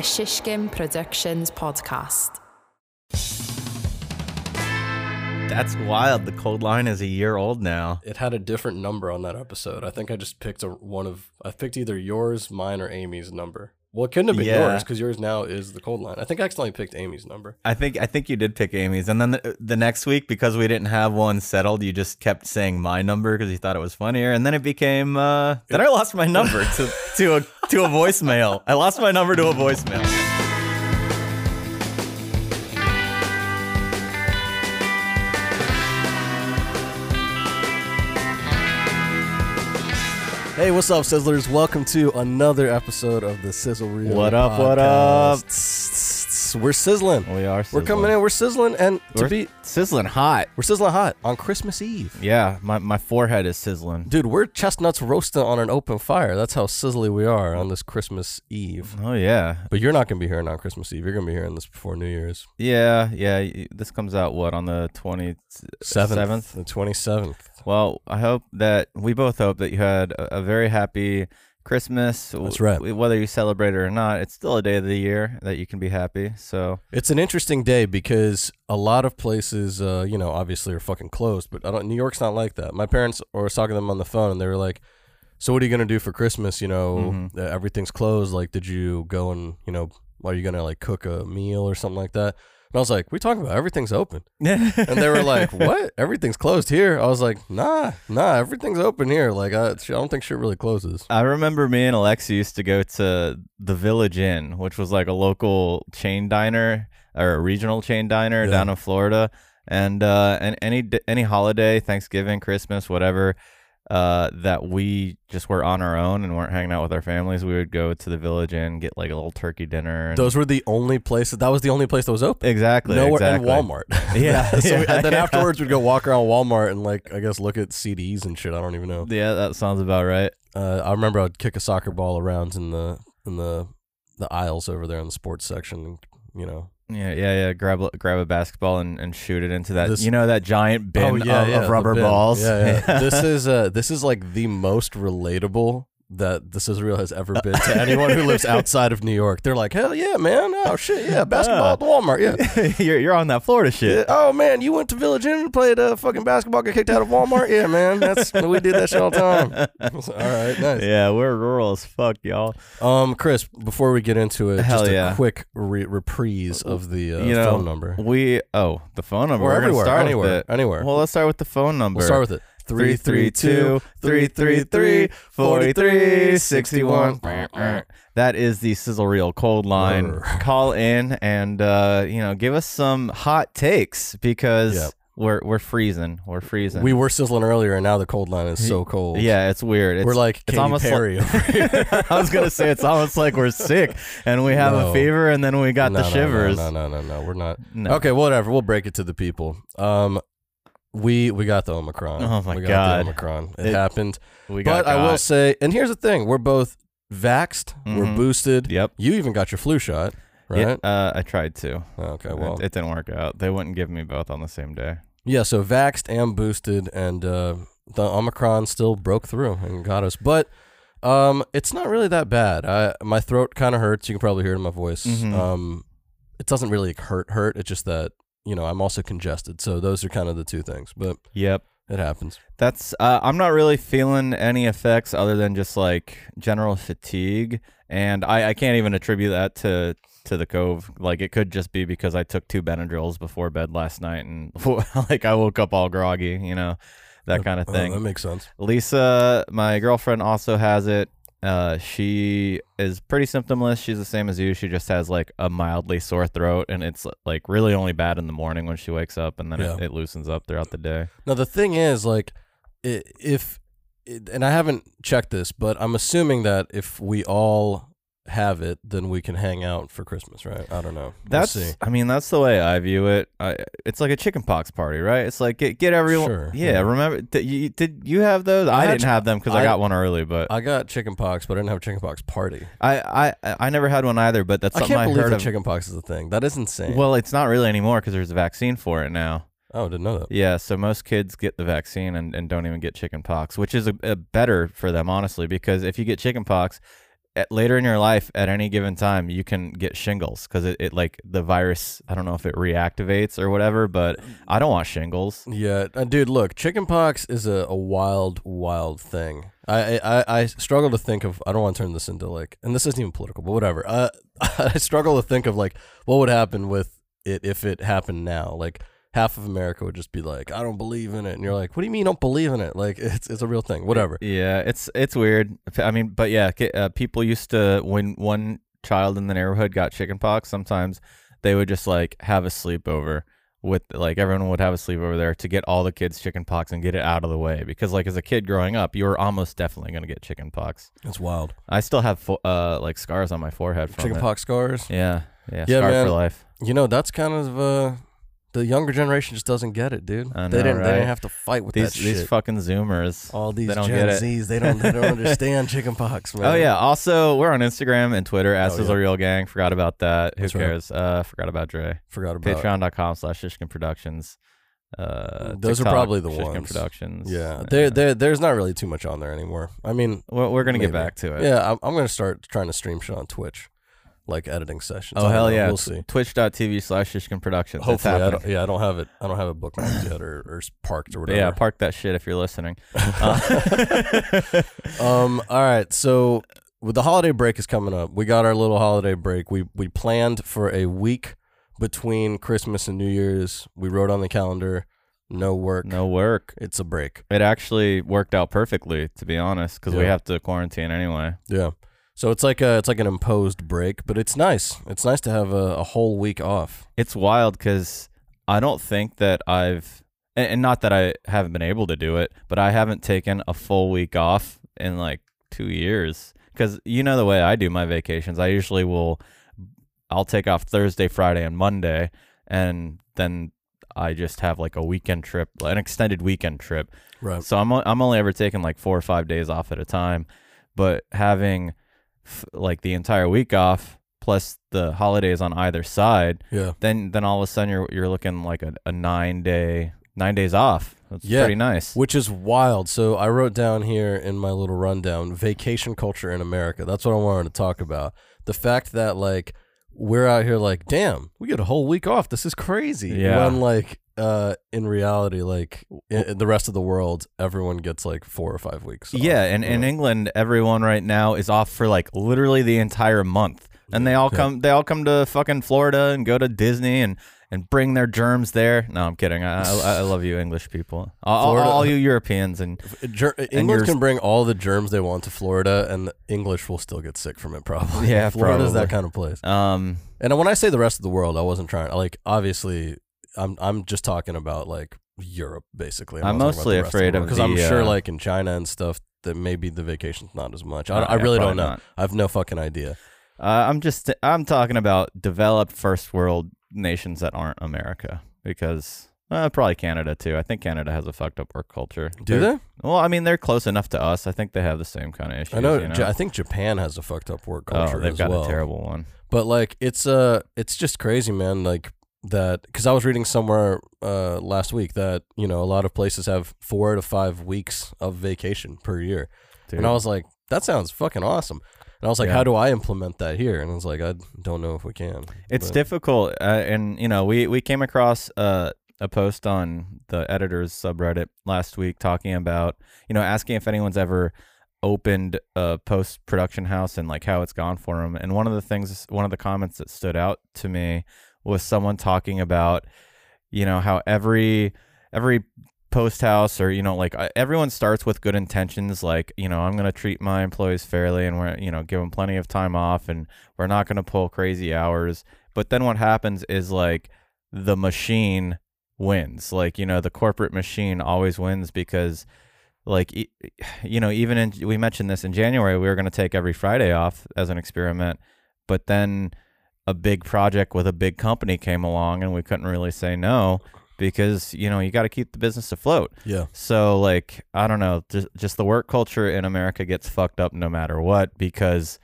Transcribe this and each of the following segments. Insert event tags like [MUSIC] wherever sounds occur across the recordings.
a Shishkin Productions podcast. That's wild. The cold line is a year old now. It had a different number on that episode. I think I just picked a, one of I picked either yours, mine, or Amy's number. Well, it couldn't have been Yeah. yours because yours now is the cold line. I think I accidentally picked Amy's number. I think I think you did pick Amy's, and then the, the next week because we didn't have one settled, you just kept saying my number because you thought it was funnier, and then it became. Uh, then I lost my number to to a to a voicemail. I lost my number to a voicemail. Hey, what's up, Sizzlers? Welcome to another episode of the Sizzle Reel. What up, what up? We're sizzling. We are. We're coming in. We're sizzling, and to We're be sizzling hot. we're sizzling hot on Christmas Eve. Yeah, my, my forehead is sizzling. Dude, we're chestnuts roasting on an open fire. That's how sizzly we are on this Christmas Eve. Oh yeah, But you're not gonna be hearing on Christmas Eve. You're gonna be hearing this before New Year's. yeah, yeah. This comes out what on the twenty seventh. the twenty seventh. Well, I hope that we both hope that you had a, a very happy Christmas. That's right. Whether you celebrate it or not, it's still a day of the year that you can be happy. So It's an interesting day because a lot of places, uh, you know, obviously are fucking closed. But I don't, New York's not like that. My parents were talking to them on the phone, and they were like, "So what are you gonna do for Christmas? You know, Mhm. uh, everything's closed. Like, did you go and you know, are you gonna like cook a meal or something like that?" And I was like, "We talking about everything's open," [LAUGHS] and they were like, "What? Everything's closed here?" I was like, "Nah, nah, everything's open here. Like, I, I don't think shit really closes." I remember me and Alexei used to go to the Village Inn, which was like a local chain diner or a regional chain diner Yeah. down in Florida. And uh, and any any holiday, Thanksgiving, Christmas, whatever, uh, that we just were on our own and weren't hanging out with our families, we would go to the Village and get like a little turkey dinner. And Those were the only places. That was the only place that was open. exactly Nowhere exactly. and Walmart. [LAUGHS] [LAUGHS] Yeah, so we- and then yeah. afterwards we'd go walk around Walmart and like I guess look at CDs and shit. I don't even know. Yeah, that sounds about right. Uh, I remember I'd kick a soccer ball around in the in the the aisles over there in the sports section. You know, Yeah, yeah, yeah. Grab a, grab a basketball and, and shoot it into that. This- you know that giant bin of, of rubber balls. Yeah, yeah. [LAUGHS] this is uh this is like the most relatable that this is real has ever been to anyone who lives [LAUGHS] outside of New York. They're like, hell yeah, man. Oh shit, yeah, basketball at Walmart. Yeah. [LAUGHS] you're you're on that Florida Yeah. shit. Oh man, you went to Village Inn and played uh, fucking basketball, got kicked out of Walmart. Yeah, man, that's [LAUGHS] we did that shit all the time. all right, nice. Yeah, we're rural as fuck, y'all. Um, Chris, before we get into it, Hell just a yeah. quick re- reprise of the uh, You know, phone number. We oh the phone number. We're gonna everywhere, start anywhere, anywhere. Well, let's start with the phone number. We'll start with it. 332 333 4361. That is the Sizzle Reel cold line. [LAUGHS] Call in and uh, you know give us some hot takes because Yep. we're we're freezing. We're freezing. We were sizzling earlier, and now the cold line is so cold. yeah, it's weird. It's, we're like it's Katy almost Perry. Like. [LAUGHS] I was gonna say it's almost like we're sick and we have No. a fever and then we got no, the no, shivers. No, no, no, no, no, we're not. No. Okay, whatever. We'll break it to the people. Um, we we got the Omicron. Oh, my we got God. the Omicron. It, It- happened. We got But I will got. say, and here's the thing: we're both vaxxed. We're Mhm. boosted. Yep. You even got your flu shot, right? Yeah, uh, I tried to. Okay. It- Well, it, didn't work out. They wouldn't give me both on the same day. Yeah, so vaxxed and boosted, and uh, the Omicron still broke through and got us. But um, it's not really that bad. I, my throat kind of hurts. You can probably hear it in my voice. Mhm. Um, it doesn't really hurt, hurt. It's just that you know I'm also congested. So those are kind of the two things. But Yep. it happens. That's uh, I'm not really feeling any effects other than just like general fatigue, and I, I can't even attribute that to to the cove. Like it could just be because I took two Benadryls before bed last night, and [LAUGHS] like I woke up all groggy, you know, that kind of Oh, thing. that makes sense. Lisa, my girlfriend, also has it. Uh, she is pretty symptomless. She's the same as you. She just has like a mildly sore throat, and it's like really only bad in the morning when she wakes up, and then Yeah. it, it loosens up throughout the day. Now the thing is, like, if and I haven't checked this, but I'm assuming that if we all have it, then we can hang out for Christmas, right? I don't know. We'll That's, see. I mean, that's the way I view it. I, it's like a chicken pox party, right? It's like get get everyone. Sure, yeah, yeah. remember? Did you, did you have those? I, had didn't ch- have them because I, I- got one early, but I got chicken pox, but I didn't have a chicken pox party. I, I I never had one either. But that's I can't I, believe heard that of. chicken pox is a thing. That is insane. well, it's not really anymore because there's a vaccine for it now. oh, didn't know that. Yeah, so most kids get the vaccine and, and don't even get chicken pox, which is a, a better for them, honestly, because if you get chicken pox, at, later in your life, at any given time, you can get shingles because it, it like the virus. I don't know if it reactivates or whatever, but I don't want shingles. Yeah, uh, dude. Look, chickenpox is a, a wild, wild thing. I, I I struggle to think of. I don't want to turn this into like, and this isn't even political, but whatever. Uh, [LAUGHS] I struggle to think of like what would happen with it if it happened now. Like half of America would just be like, I don't believe in it, and you're like, What do you mean you don't believe in it? Like [LAUGHS] it's it's a real thing. Whatever. Yeah, it's it's weird. I mean, but yeah, uh, people used to when one child in the neighborhood got chickenpox. Sometimes they would just like have a sleepover with like everyone would have a sleepover there to get all the kids chickenpox and get it out of the way because like as a kid growing up, you were almost definitely gonna get chickenpox. That's wild. I still have fo- uh like scars on my forehead from. Chickenpox scars. Yeah, yeah, Yeah, scar man. for life. You know, that's kind of uh the younger generation just doesn't get it, dude. I they didn't they didn't have to fight with These that these fucking Zoomers. All these they don't Gen. Zs, they don't they don't [LAUGHS] understand chickenpox, man. Oh yeah. Also, we're on Instagram and Twitter. As Oh, yeah. a real gang. Forgot about that. Who That's right. cares? Uh, forgot about Dre. Forgot about Patreon.com slash Shishkin Productions. Uh, Those are probably the Shishkin ones. Productions. Yeah, there, there, there's not really too much on there anymore. I mean, We're, we're gonna get back to it. yeah, I'm, I'm gonna start trying to stream shit on Twitch, like editing sessions. Oh hell know. yeah! we'll see. Twitch.tv slash Shishkin Productions. Hopefully, I don't, yeah, I don't have it. I don't have it bookmarked [CLEARS THROAT] yet, or, or parked or whatever. Yeah, park that shit if you're listening. [LAUGHS] Uh, [LAUGHS] um. All right. So, with the holiday break is coming up, we got our little holiday break. We we planned for a week between Christmas and New Year's. We wrote on the calendar, no work. no work. It's a break. It actually worked out perfectly, to be honest, because we have to quarantine anyway. Yeah. So it's like a it's like an imposed break, but it's nice. It's nice to have a, a whole week off. It's wild because I don't think that I've, and, and not that I haven't been able to do it, but I haven't taken a full week off in like two years. Because you know the way I do my vacations, I usually will, I'll take off Thursday, Friday, and Monday, and then I just have like a weekend trip, an extended weekend trip. Right. So I'm I'm only ever taking like four or five days off at a time, but having f- like the entire week off plus the holidays on either side, Yeah. then then all of a sudden you're you're looking like a, a nine day nine days off. That's Yeah. pretty nice. Which is wild. So I wrote down here in my little rundown vacation culture in America. That's what I wanted to talk about. The fact that like we're out here like, damn, we get a whole week off. This is crazy. Yeah. When like uh in reality, like in, the rest of the world, everyone gets like four or five weeks. off. Yeah, and in England, everyone right now is off for like literally the entire month, and they all come. They all come to fucking Florida and go to Disney and and bring their germs there. No, I'm kidding. I I, I love you, English people. All, Florida- all you Europeans and Ger- England yours- can bring all the germs they want to Florida, and the English will still get sick from it. Probably. Yeah, [LAUGHS] Florida's that kind of place. um. And when I say the rest of the world, I wasn't trying. Like, obviously, I'm I'm just talking about like Europe, basically. I'm mostly afraid of because I'm sure uh, like in China and stuff that maybe the vacation's not as much. I, Uh, I yeah, really don't know. not. I have no fucking idea. Uh, I'm just I'm talking about developed first world nations that aren't America because uh, probably Canada too. I think Canada has a fucked up work culture. Do They're- they? Well, I mean they're close enough to us. I think they have the same kind of issues. I know. You know? I think Japan has a fucked up work oh, culture they've as got well. a terrible one. But like it's uh it's just crazy, man. Like that because I was reading somewhere uh last week that you know a lot of places have four to five weeks of vacation per year, Dude. and I was like, that sounds fucking awesome. And I was like, Yeah. how do I implement that here? And I was like, I don't know if we can. It's But- difficult, uh, and you know, we we came across uh, a post on the editors subreddit last week talking about you know asking if anyone's ever opened a post production house and like how it's gone for them. And one of the things, one of the comments that stood out to me was someone talking about you know how every every post house or you know like uh, everyone starts with good intentions like you know i'm going to treat my employees fairly and we're you know give them plenty of time off and we're not going to pull crazy hours. But then what happens is like the machine wins. Like you know the corporate machine always wins because like you know even in we mentioned this in january we were going to take every friday off as an experiment but then a big project with a big company came along and we couldn't really say no because you know you got to keep the business afloat yeah, so like I don't know, just just the work culture in America gets fucked up no matter what because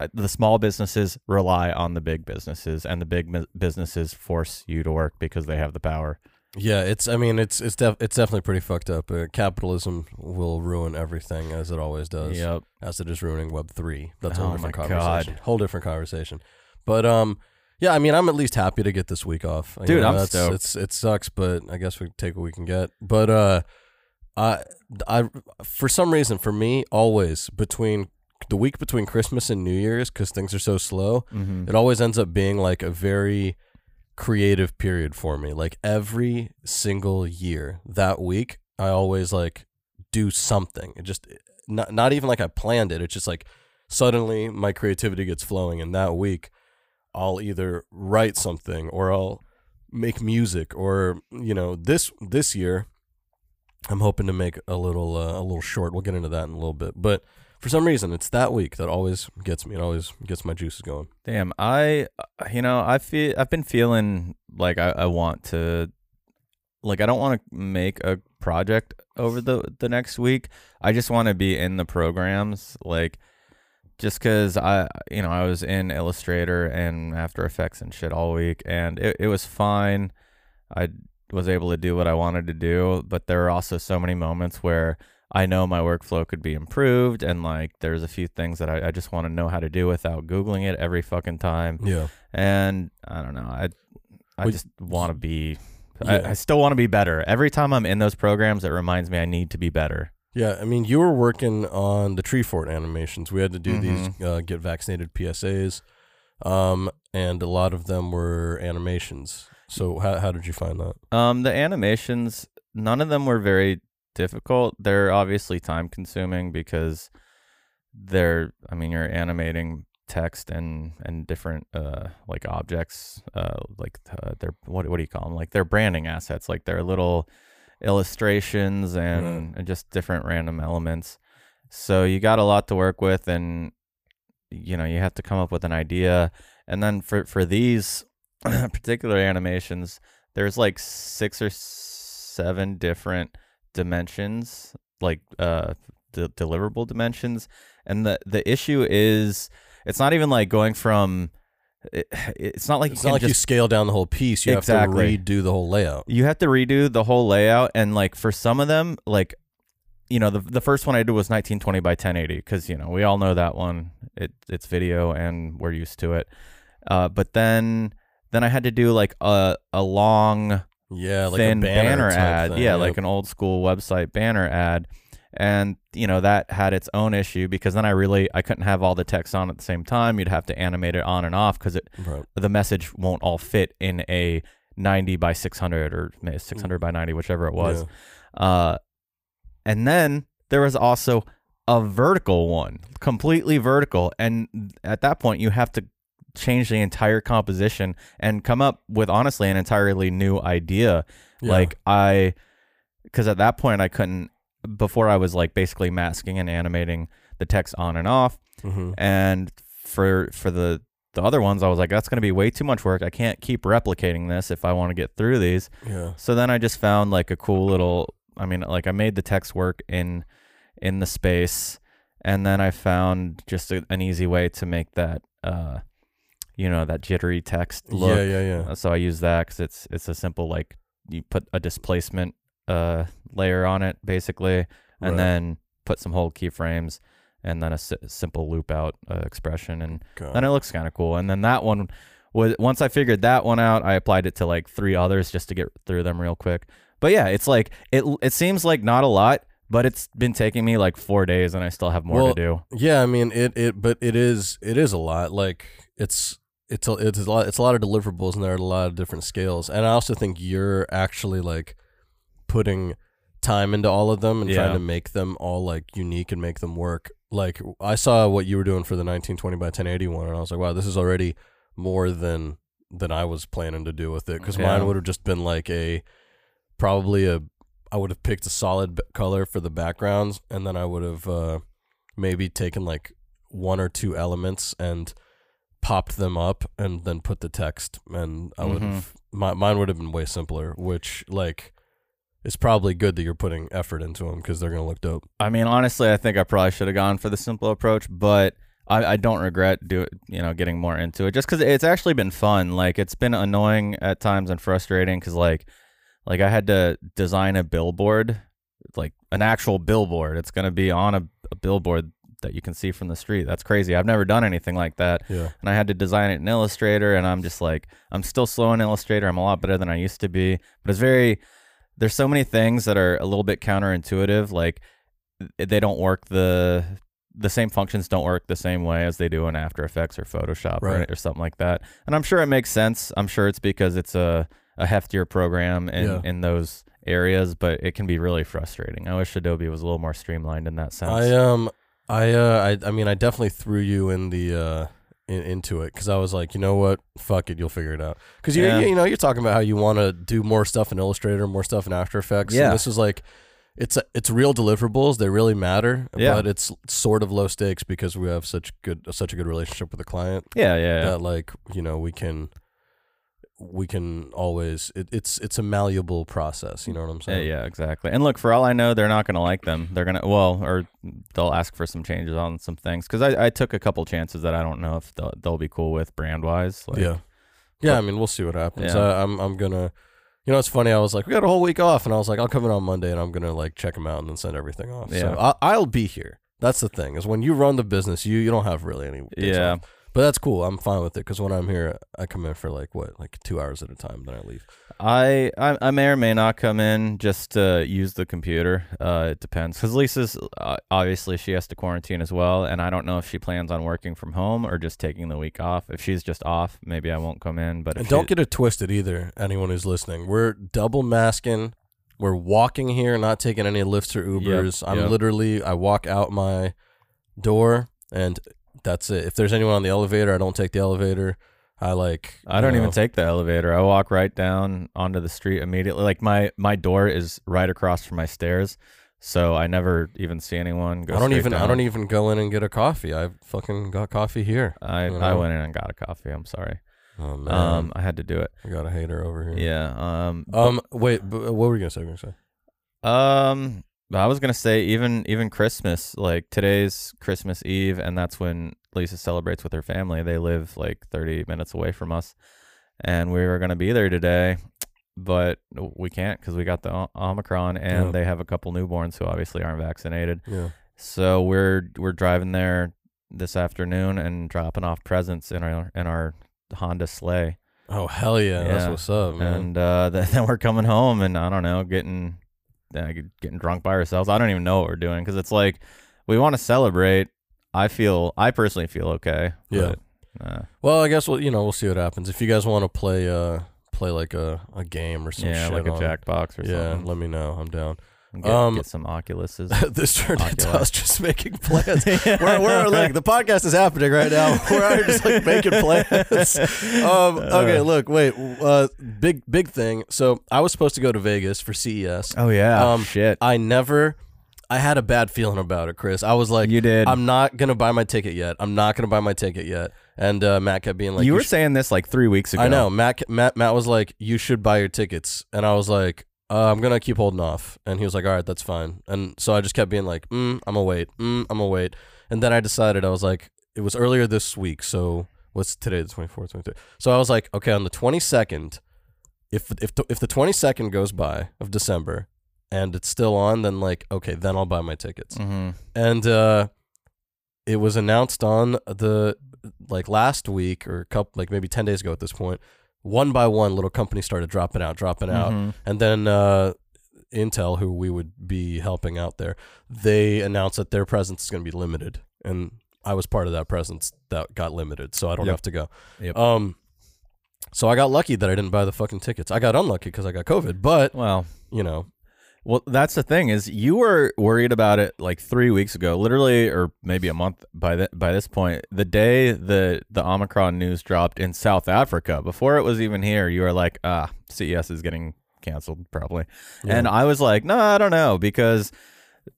uh, the small businesses rely on the big businesses and the big mi- businesses force you to work because they have the power. Yeah, it's. I mean, it's it's def- it's definitely pretty fucked up. Uh, capitalism will ruin everything as it always does. Yep. As it is ruining Web three. That's a Oh whole different my conversation. God. Whole different conversation. But um, yeah. I mean, I'm at least happy to get this week off. You Dude, I'm that's, stoked. It's it sucks, but I guess we take what we can get. But uh, I I for some reason for me always between the week between Christmas and New Year's because things are so slow Mm-hmm. it always ends up being like a very creative period for me like every single year that week i always like do something it just not, not even like i planned it it's just like suddenly my creativity gets flowing and that week i'll either write something or i'll make music or you know this this year i'm hoping to make a little uh, a little short. We'll get into that in a little bit. But for some reason it's that week that always gets me. It always gets my juices going. Damn, I uh, you know I feel I've been feeling like I, I want to like I don't want to make a project over the the next week. I just want to be in the programs like just cuz I you know I was in Illustrator and After Effects and shit all week and it it was fine. I was able to do what I wanted to do, but there are also so many moments where I know my workflow could be improved, and like there's a few things that I, I just want to know how to do without googling it every fucking time. yeah And I don't know, I I just want to be. Yeah. I, I still want to be better. Every time I'm in those programs, it reminds me I need to be better. Yeah, I mean, you were working on the tree fort animations. We had to do these uh, get vaccinated PSAs, um, and a lot of them were animations. So how how did you find that? Um, the animations, none of them were very difficult. They're obviously time consuming because they're. I mean, you're animating text and and different uh like objects uh like uh, they're what what do you call them like they're branding assets like they're little illustrations and, and just different random elements. So you got a lot to work with and you know you have to come up with an idea. And then for for these [CLEARS THROAT] particular animations there's like six or seven different dimensions like uh de- deliverable dimensions. And the the issue is it's not even like going from it, [SIGHS] it's not like It's you not like you just scale down the whole piece. You Exactly. have to redo the whole layout. you have to redo the whole layout and like for some of them like you know the the first one I did was 1920 by 1080 because you know we all know that one it it's video and we're used to it uh but then then I had to do like a a long Yeah, like thin a banner, type ad thing, yeah yep. like an old school website banner ad and you know that had its own issue because then I really I couldn't have all the text on at the same time you'd have to animate it on and off because it right. the message won't all fit in a 90 by 600 or 600 by 90 whichever it was Yeah. uh and then there was also a vertical one completely vertical and at that point you have to change the entire composition and come up with honestly an entirely new idea Yeah. like i because at that point i couldn't before i was like basically masking and animating the text on and off Mhm. and for for the the other ones i was like that's going to be way too much work i can't keep replicating this if i want to get through these yeah. so then i just found like a cool little i mean like i made the text work in in the space and then i found just a, an easy way to make that uh you know that jittery text look Yeah, yeah, yeah. uh, so I use that because it's it's a simple like you put a displacement uh layer on it basically, and Right. then put some hold keyframes, and then a si- simple loop out uh, expression, and God. then it looks kind of cool. And then that one was once I figured that one out, I applied it to like three others just to get through them real quick. But yeah, it's like it it seems like not a lot, but it's been taking me like four days, and I still have more Well, to do. Yeah, I mean it. It, but it is. It is a lot. Like it's. It's a, it's a lot. It's a lot of deliverables, and there are a lot of different scales. And I also think you're actually like putting time into all of them and trying to make them all like unique and make them work. Like I saw what you were doing for the 1920 by 1080 one, and I was like, wow, this is already more than than I was planning to do with it. Because Yeah. mine would have just been like a probably a. I would have picked a solid b- color for the backgrounds, and then I would have uh, maybe taken like one or two elements and popped them up and then put the text and I would Mhm. have my, mine would have been way simpler which like it's probably good that you're putting effort into them because they're gonna look dope I mean, honestly, I think I probably should have gone for the simple approach, but I, I don't regret do you know getting more into it just because it's actually been fun. Like it's been annoying at times and frustrating because like like I had to design a billboard, like an actual billboard. It's gonna be on a, a billboard that you can see from the street. That's crazy. I've never done anything like that. Yeah. And I had to design it in Illustrator, and I'm just like, I'm still slow in Illustrator. I'm a lot better than I used to be, but it's very. There's so many things that are a little bit counterintuitive. Like they don't work the the same functions don't work the same way as they do in After Effects or Photoshop or, Right. or something like that. And I'm sure it makes sense. I'm sure it's because it's a a heftier program in Yeah. in those areas, but it can be really frustrating. I wish Adobe was a little more streamlined in that sense. I um I uh I I mean I definitely threw you in the uh in, into it because I was like you know what fuck it you'll figure it out because you Yeah. you know you're talking about how you want to do more stuff in Illustrator more stuff in After Effects Yeah. and this is like it's it's real deliverables they really matter Yeah. but it's sort of low stakes because we have such good such a good relationship with the client yeah, yeah, yeah. that like you know we can we can always it, it's it's a malleable process you know what I'm saying yeah, yeah exactly. And look, for all I know, they're not going to like them. They're going to, well, or they'll ask for some changes on some things. Because I, I took a couple chances that I don't know if they'll, they'll be cool with brand wise. Like, yeah, yeah. I mean, we'll see what happens. Yeah. I, I'm I'm gonna, you know, it's funny. I was like, we got a whole week off, and I was like, I'll come in on Monday, and I'm gonna like check them out and then send everything off. So Yeah. I, I'll be here. That's the thing is when you run the business, you you don't have really any. Yeah. off. But that's cool. I'm fine with it because when I'm here, I come in for like what, like two hours at a time, then I leave. I, I I may or may not come in just to use the computer. Uh, it depends. Because Lisa's uh, obviously she has to quarantine as well, and I don't know if she plans on working from home or just taking the week off. If she's just off, maybe I won't come in. But And don't she- get it twisted either. Anyone who's listening, we're double masking. We're walking here, not taking any lifts or Ubers. I'm yep. literally, I walk out my door, and that's it. If there's anyone on the elevator, I don't take the elevator. I like. I don't even take the elevator. I walk right down onto the street immediately. Like my my door is right across from my stairs, so I never even see anyone. Go I don't even. I don't even go in and get a coffee. I fucking got coffee here. I you I went in and got a coffee. I'm sorry. Oh man, Um, I had to do it. I got a hater over here. Yeah. Um. Um. Wait. b- What were you gonna say? What were you gonna say? Um, I was gonna say even even Christmas, like today's Christmas Eve, and that's when Lisa celebrates with her family. They live like 30 minutes away from us, and we were gonna be there today, but we can't because we got the Omicron, and Yeah. they have a couple newborns who obviously aren't vaccinated. Yeah. So we're we're driving there this afternoon and dropping off presents in our in our Honda sleigh, Oh hell yeah! That's what's up, man. and uh, [LAUGHS] then we're coming home, and I don't know, getting uh, getting drunk by ourselves. I don't even know what we're doing because it's like we want to celebrate. I feel, I personally feel okay. Yeah. But, uh, Well, I guess we'll you know we'll see what happens. If you guys want to play uh play like a, a game or some yeah, shit like a on- Jackbox or yeah, something. let me know. I'm down. Get, um, get some Oculuses. [LAUGHS] this turned into Oculus. us just making [LAUGHS] plans. we're, we're like the podcast is happening right now. [LAUGHS] We're just like making plans. Um, okay, look, wait. Uh, big big thing. So I was supposed to go to Vegas for CES. oh yeah, um, shit. I never. I had a bad feeling about it, Chris. I was like, you did. I'm not gonna buy my ticket yet. I'm not gonna buy my ticket yet. And uh, Matt kept being like, you were should- saying this like three weeks ago. I know. Matt, Matt, Matt was like, "You should buy your tickets," and I was like, uh, "I'm gonna keep holding off." And he was like, "All right, that's fine." And so I just kept being like, mm, "I'm gonna wait. Mm, I'm gonna wait." And then I decided I was like, it was earlier this week. So what's today? The 24th, 23rd. So I was like, okay, on the 22nd, if if the, if the 22nd goes by of December and it's still on, then like, okay, then I'll buy my tickets Mm-hmm. and uh, it was announced on the like last week or a couple like maybe 10 days ago at this point one by one little companies started dropping out dropping out Mhm. and then uh, intel who we would be helping out there they announced that their presence is going to be limited and i was part of that presence that got limited so i don't Yep. have to go Yep. um so i got lucky that i didn't buy the fucking tickets i got unlucky because i got covid but Well, you know Well, that's the thing is you were worried about it like three weeks ago, literally, or maybe a month by th- by this point. The day the the Omicron news dropped in South Africa, before it was even here, you were like, ah, CES is getting canceled probably, Yeah. and I was like, no, I don't know because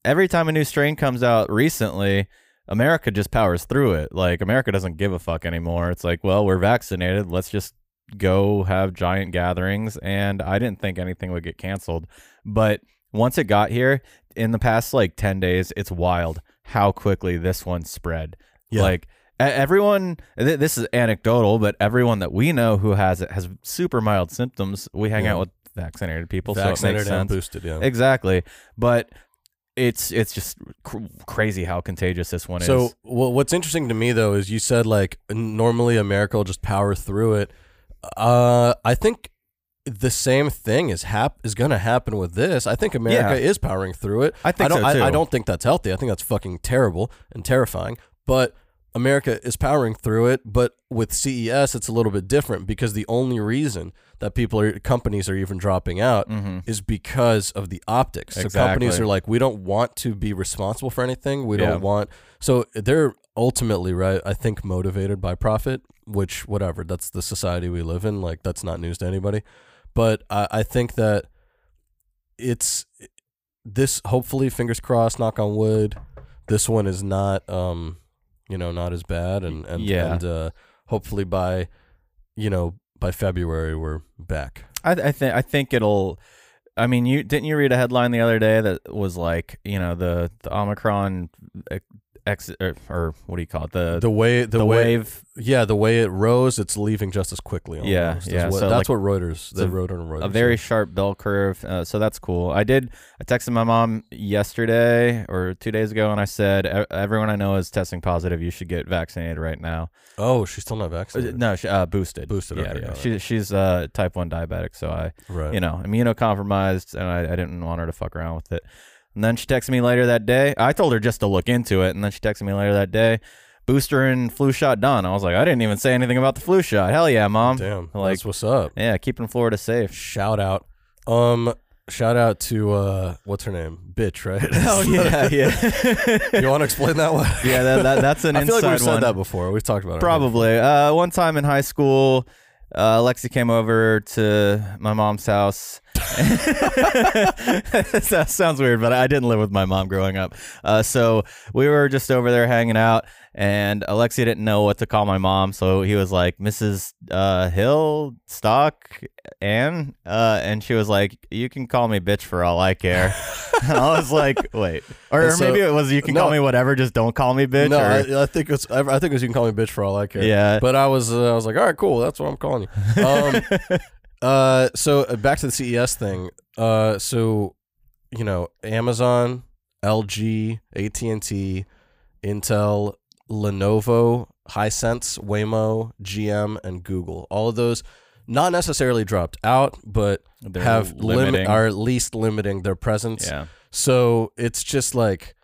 every time a new strain comes out recently. America just powers through it. Like America doesn't give a fuck anymore. It's like, well, we're vaccinated. Let's just go have giant gatherings. And I didn't think anything would get canceled. But once it got here, in the past like 10 days, it's wild how quickly this one spread. Yeah. Like everyone, th- this is anecdotal, but everyone that we know who has it has super mild symptoms. We hang Yeah. out with vaccinated people, Vaccinated so it makes and sense. boosted. Yeah. Exactly, but it's it's just cr- crazy how contagious this one So is. wha- what's interesting to me though is you said like normally America will just power through it. Uh, I think the same thing is hap- is going to happen with this. I think America Yeah. is powering through it. I think I don't. so, I, I don't think that's healthy. I think that's fucking terrible and terrifying. But America is powering through it. But with CES, it's a little bit different because the only reason that people are companies are even dropping out Mhm. is because of the optics. So companies are like, we don't want to be responsible for anything. We Yeah. don't want. So they're ultimately right. I think motivated by profit, which whatever. That's the society we live in. Like that's not news to anybody. But I, I think that it's this. Hopefully, fingers crossed. Knock on wood. This one is not, um, you know, not as bad, and and Yeah. and uh, hopefully by, you know, by February we're back. I, I think I think it'll. I mean, you didn't you read a headline the other day that was like, you know, the the Omicron ex or, or what do you call it? The The way the, the way wave. Yeah, the way it rose, it's leaving just as quickly. Yeah, almost, is yeah, what- so, that's like, what Reuters. Wrote on Reuters. a very yeah. sharp bell curve. Uh, so that's cool. I did. I texted my mom yesterday or two days ago, and I said, "E- "Everyone I know is testing positive. You should get vaccinated right now." Oh, she's still not Uh, vaccinated. No, she, uh, boosted. Boosted, Yeah, okay, yeah. She, she's uh, type one diabetic, so I, right. you know, immunocompromised, and I, I didn't want her to fuck around with it. And then she texted me later that day. I told her just to look into it, and then she texted me later that day. Booster and flu shot done. I was like, I didn't even say anything about the flu shot. Hell yeah, mom. Damn, like- that's what's up. Yeah, keeping Florida safe. Shout out. Um, shout out to uh, what's her name? Bitch, right? [LAUGHS] Oh yeah, [LAUGHS] yeah. you want to explain that one? yeah, that, that, that's an [LAUGHS] I feel inside like we've said one. that before. We've talked about it. Probably. Uh, one time in high school, uh, Lexi came over to my mom's house. [LAUGHS] that sounds weird, but I didn't live with my mom growing up. Uh, so we were just over there hanging out, and Alexei didn't know what to call my mom, so he was like, "Mrs. Uh, Hill, Stock, Ann," uh, and she was like, "You can call me bitch for all I care." [LAUGHS] and I was like, "Wait," or, so- maybe it was, "You can no. call me whatever, just don't call me bitch." No, or, I, I think it's. I I think it's you can call me bitch for all I care. yeah, But I was, uh, I was like, all right, cool. That's what I'm calling you. [LAUGHS] Um, uh, so uh, back to the CES thing. Uh, so you know, Amazon, LG, AT and T, Intel, Lenovo, Hisense, Waymo, GM, and Google. All of those, not necessarily dropped out, but They're have limit limiting. are at least limiting their presence. yeah. So it's just like,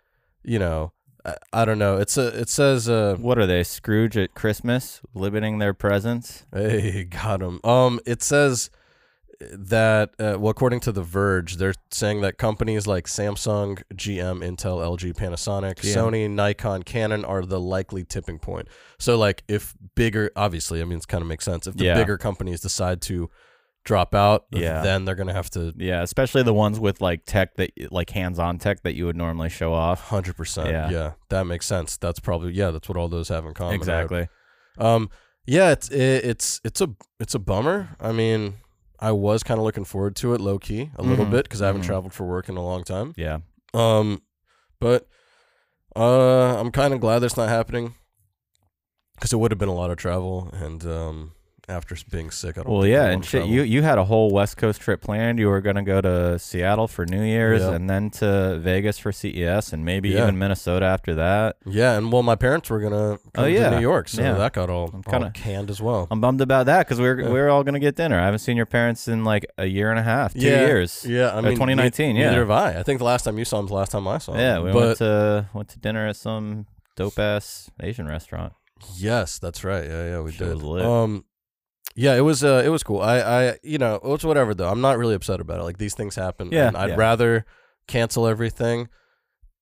you know, I, I don't know. It's a. It says. Uh, What are they? Scrooge at Christmas, limiting their presence. Hey, got him. Um, it says that uh, well, according to The Verge, they're saying that companies like Samsung, GM, Intel, LG, Panasonic, Yeah. Sony, Nikon, Canon are the likely tipping point. So, like, if bigger, obviously, I mean, it's kind of makes sense. If the Yeah. bigger companies decide to drop out, Yeah. then they're gonna have to. Yeah, especially the ones with like tech that like hands-on tech that you would normally show off. Hundred percent, Yeah. yeah, that makes sense. That's probably yeah, that's what all those have in common. right? exactly. Um, yeah, it's it, it's it's a it's a bummer. I mean, I was kind of looking forward to it, low key, a little Mhm, bit because I haven't mhm. traveled for work in a long time. Yeah. Um, but uh, I'm kind of glad that's not happening because it would have been a lot of travel, and um, after being sick, I don't. Well, yeah, and shit. You you had a whole West Coast trip planned. You were gonna go to Seattle for New Year's, Yeah. and then to Vegas for CES, and maybe Yeah. even Minnesota after that. yeah, and well, my parents were gonna come Oh, yeah. to New York, so Yeah. that got all, kinda- canned as well. I'm bummed about that because we are we were all gonna get dinner. I haven't seen your parents in like a year and a half, two years. Yeah, I mean, 2019, ne- yeah. Neither have I. I think the last time you saw him was the last time I saw him. Yeah, we but went to went to dinner at some dope ass Asian restaurant. Yes, that's right. Yeah, yeah, we Shit did. was lit. Um, yeah, it was. Uh, it was cool. I, I, you know, it's whatever though. I'm not really upset about it. Like these things happen. Yeah, and I'd yeah. rather cancel everything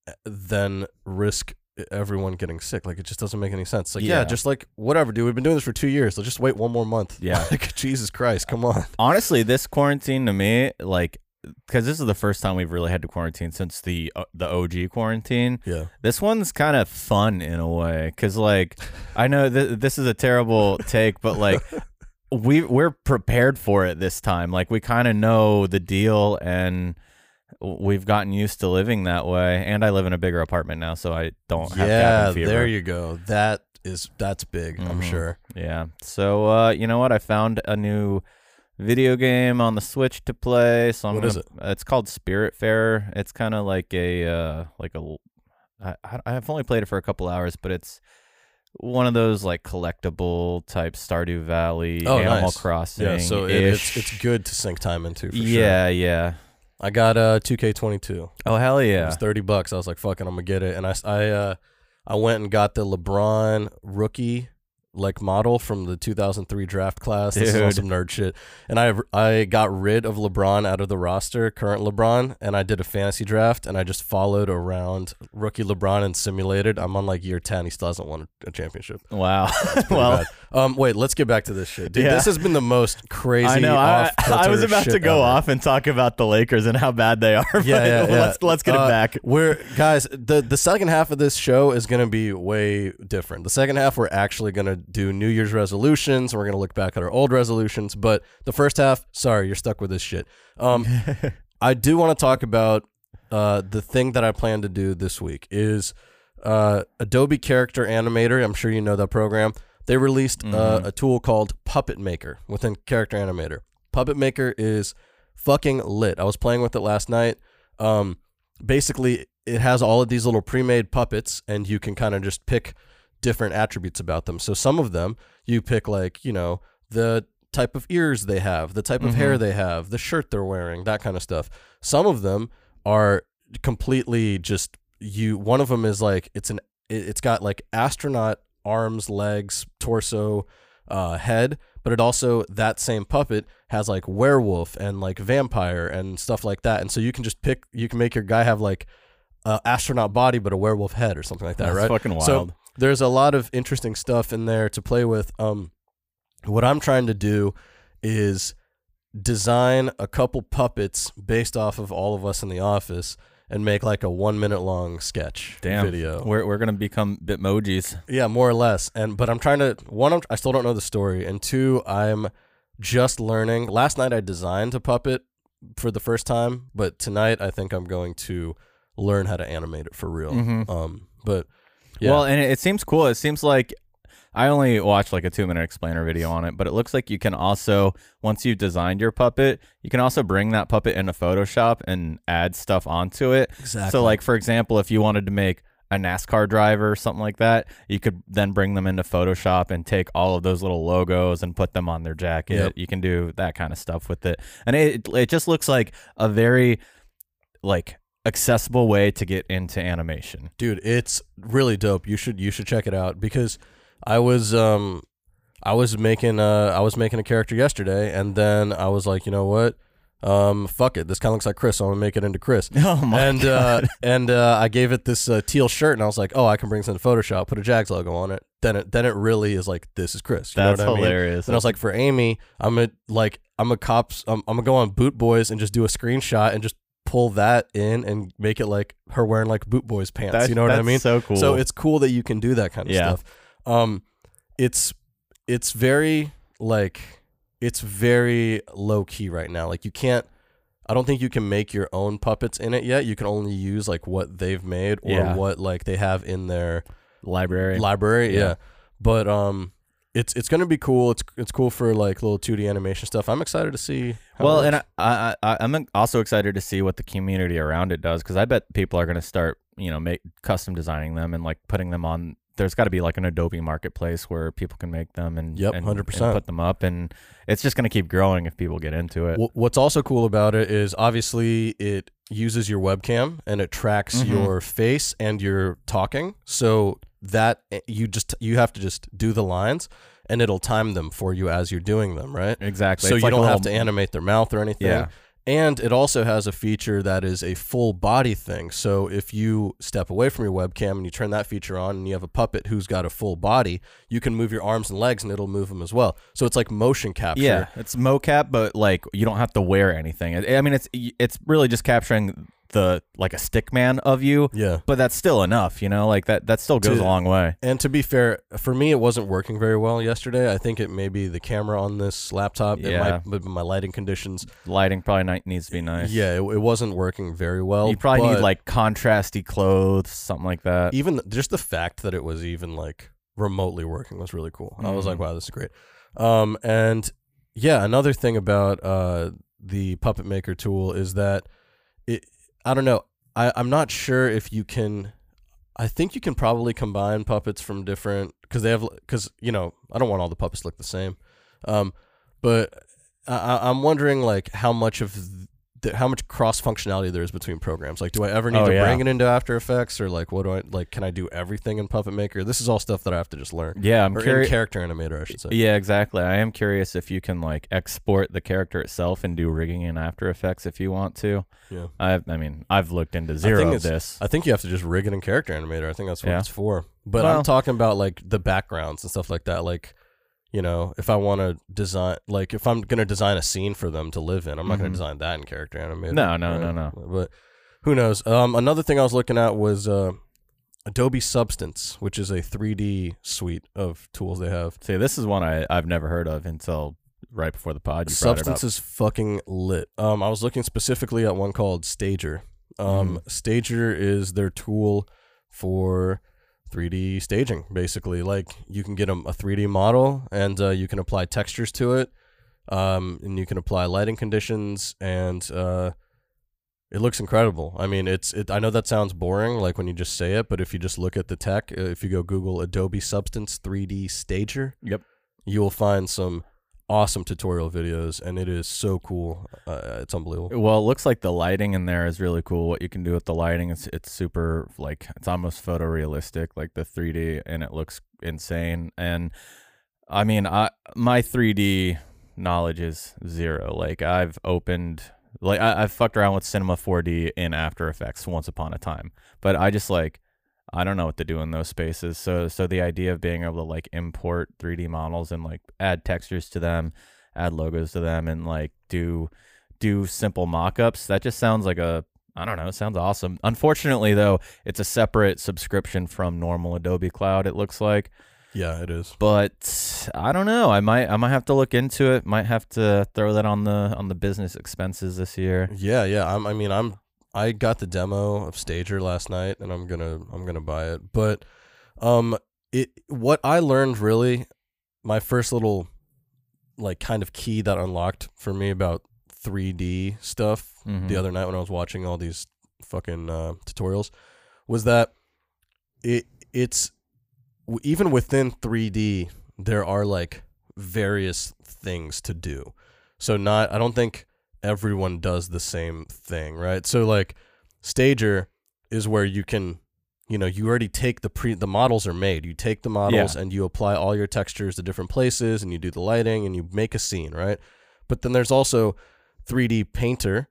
uh, than risk everyone getting sick. Like it just doesn't make any sense. Like yeah, Yeah. just like whatever, dude. We've been doing this for two years. Let's just wait one more month. Yeah. [LAUGHS] like Jesus Christ, come on. Honestly, this quarantine to me, like, because this is the first time we've really had to quarantine since the uh, the OG quarantine. Yeah. This one's kind of fun in a way, because like, I know th- this is a terrible [LAUGHS] take, but like. We we're prepared for it this time. Like we kind of know the deal, and we've gotten used to living that way. And I live in a bigger apartment now, so I don't have Yeah, there you go. That is that's big. I'm Mhm. sure. Yeah. So uh, you know what? I found a new video game on the Switch to play. So I'm What gonna, is it? It's called Spiritfarer. It's kind of like a uh, like a. I- I've only played it for a couple hours, but it's one of those like collectible type Stardew Valley, Oh, Animal nice. Crossing. Yeah, so it, it's it's good to sink time into. For sure. yeah, yeah. I got uh 2K22. Oh hell yeah! It was 30 bucks. I was like, fucking, I'm gonna get it. And I, I, uh, I went and got the LeBron rookie like model from the 2003 draft class. This is on some nerd shit. And I, I got rid of LeBron out of the roster, current LeBron, and I did a fantasy draft and I just followed around rookie LeBron and simulated. I'm on like year 10. He still hasn't won a, championship. Wow. [LAUGHS] Well, bad. Um, wait, let's get back to this shit, dude. Yeah. This has been the most [LAUGHS] crazy. I know. I, I was about to go ever. off and talk about the Lakers and how bad they are. [LAUGHS] but Yeah, yeah, yeah. Let's let's get Uh, it back. We're guys. The the second half of this show is gonna be way different. The second half, we're actually gonna do New Year's resolutions. We're gonna look back at our old resolutions. But the first half, sorry, you're stuck with this shit. Um, [LAUGHS] I do want to talk about uh the thing that I plan to do this week is uh Adobe Character Animator. I'm sure you know that program. They released uh, Mhm. a tool called Puppet Maker within Character Animator. Puppet Maker is fucking lit. I was playing with it last night. Um, basically, it has all of these little pre-made puppets, and you can kind of just pick different attributes about them. So some of them you pick like you know the type of ears they have, the type of hair Mhm. they have, the shirt they're wearing, that kind of stuff. Some of them are completely just you. One of them is like it's an it's got like astronaut arms, legs, torso, uh, head, but it also that same puppet has like werewolf and like vampire and stuff like that. And so you can just pick, you can make your guy have like a astronaut body but a werewolf head or something like that, That's right? fucking wild. So there's a lot of interesting stuff in there to play with. Um, what I'm trying to do is design a couple puppets based off of all of us in the office and make like a one minute long sketch Damn. video. We're we're gonna become bitmojis. Yeah, more or less. And but I'm trying to one. I'm, I still don't know the story, and two, I'm just learning. Last night I designed a puppet for the first time, but tonight I think I'm going to learn how to animate it for real. Mhm. Um, but yeah, Well, and it, it seems cool. It seems like I only watched like a two minute explainer video on it, but it looks like you can also once you've designed your puppet, you can also bring that puppet into Photoshop and add stuff onto it. exactly. So, like for example, if you wanted to make a NASCAR driver or something like that, you could then bring them into Photoshop and take all of those little logos and put them on their jacket. Yep. You can do that kind of stuff with it, and it it just looks like a very like accessible way to get into animation. dude it's really dope you should you should check it out because i was um i was making uh i was making a character yesterday and then i was like you know what um fuck it this kind of looks like chris so i'm gonna make it into chris [LAUGHS] Oh my and uh [LAUGHS] and uh i gave it this uh, teal shirt and i was like oh i can bring this into photoshop put a jags logo on it then it then it really is like this is chris you That's know what I mean? hilarious. and i was like for amy i'm a like i'm a cops I'm, I'm gonna go on boot boys and just do a screenshot and just pull that in and make it like her wearing like boot boys pants That's- you know what i mean So cool. so it's cool that you can do that kind of Yeah. stuff. Um, it's it's very like it's very low key right now. Like you can't. I don't think you can make your own puppets in it yet. You can only use like what they've made or Yeah. what like they have in their library. library. Yeah. Yeah. But um, it's it's gonna be cool. It's it's cool for like little 2D animation stuff. I'm excited to see. How well, and. I, I, I, I'm also excited to see what the community around it does because I bet people are going to start, you know, make custom designing them and like putting them on. There's got to be like an Adobe marketplace where people can make them and Yep, and, 100%. and put them up, and it's just going to keep growing if people get into it. Wh- What's also cool about it is obviously it uses your webcam and it tracks Mhm. your face and your talking. So that eh, you just you have to just do the lines and it'll time them for you as you're doing them, right? exactly. So It's you like don't have to animate their mouth or anything. Yeah. And it also has a feature that is a full body thing. So if you step away from your webcam and you turn that feature on and you have a puppet who's got a full body, you can move your arms and legs and it'll move them as well. So it's like motion capture. Yeah, it's mocap, but like you don't have to wear anything. I mean, it's it's really just capturing the like a stick man of you, Yeah. but that's still enough, you know. Like that that still goes To- a long way. And to be fair, for me, it wasn't working very well yesterday. I think it may be the camera on this laptop. It Yeah. might, but my lighting conditions. Lighting probably ni- needs to be nice. Yeah, it, it wasn't working very well. you probably need like contrasty clothes, something like that. even just the fact that it was even like remotely working was really cool. I was like, Mhm. wow, this is great. Um, and yeah, another thing about uh, the Puppet Maker tool is that it. I don't know. I I'm not sure if you can. I think you can probably combine puppets from different because they have because you know I don't want all the puppets look the same, um, but I- I'm wondering like how much of the, how much cross functionality there is between programs. Like, do I ever need Oh, to yeah. bring it into After Effects or like what do I like? Can I do everything in Puppet Maker? This is all stuff that I have to just learn. Yeah, I'm curious. Character Animator, I should say. Yeah, exactly. I am curious if you can like export the character itself and do rigging in After Effects if you want to. Yeah. I I mean, I've looked into zero of this. I think you have to just rig it in Character Animator. I think that's what Yeah. it's for. But Well- I'm talking about like the backgrounds and stuff like that. Like, you know, if I want to design, like if I'm gonna design a scene for them to live in, I'm not Mhm. gonna design that in Character Animator. No, no, no, no. But who knows? Um, another thing I was looking at was uh, Adobe Substance, which is a 3D suite of tools they have. See, this is one I I've never heard of until right before the pod. You brought it up. Substance is fucking lit. Um, I was looking specifically at one called Stager. Um, Mm-hmm. Stager is their tool for 3D staging, basically. Like you can get a, a 3D model and uh, you can apply textures to it, um, and you can apply lighting conditions, and uh, it looks incredible. I mean, it's it. I know that sounds boring, like when you just say it, but if you just look at the tech, uh, if you go Google Adobe Substance 3D Stager, Yep. you will find some awesome tutorial videos, and it is so cool. Uh, it's unbelievable. Well, it looks like the lighting in there is really cool. What you can do with the lighting is it's super like it's almost photorealistic, like the 3D, and it looks insane. And I mean, I my 3D knowledge is zero. Like I've opened, like I, I've fucked around with Cinema 4D in After Effects once upon a time, but I just like I don't know what to do in those spaces. So so the idea of being able to like import 3D models and like add textures to them, add logos to them, and like do do simple mock-ups that just sounds like a i don't know it sounds awesome unfortunately though it's a separate subscription from normal adobe cloud it looks like Yeah, it is. but i don't know i might i might have to look into it might have to throw that on the on the business expenses this year Yeah, yeah. I'm, I mean, I'm. I got the demo of Stager last night, and I'm gonna I'm gonna buy it. But, um, it what I learned really, my first little, like, kind of key that unlocked for me about 3D stuff Mhm. the other night when I was watching all these fucking uh, tutorials was that it it's even within 3D there are like various things to do. So not I don't think everyone does the same thing, right? So like Stager is where you can you know, you already take the pre the models are made. You take the models and you apply all your textures to different places and you do the lighting and you make a scene, right? But then there's also 3D Painter,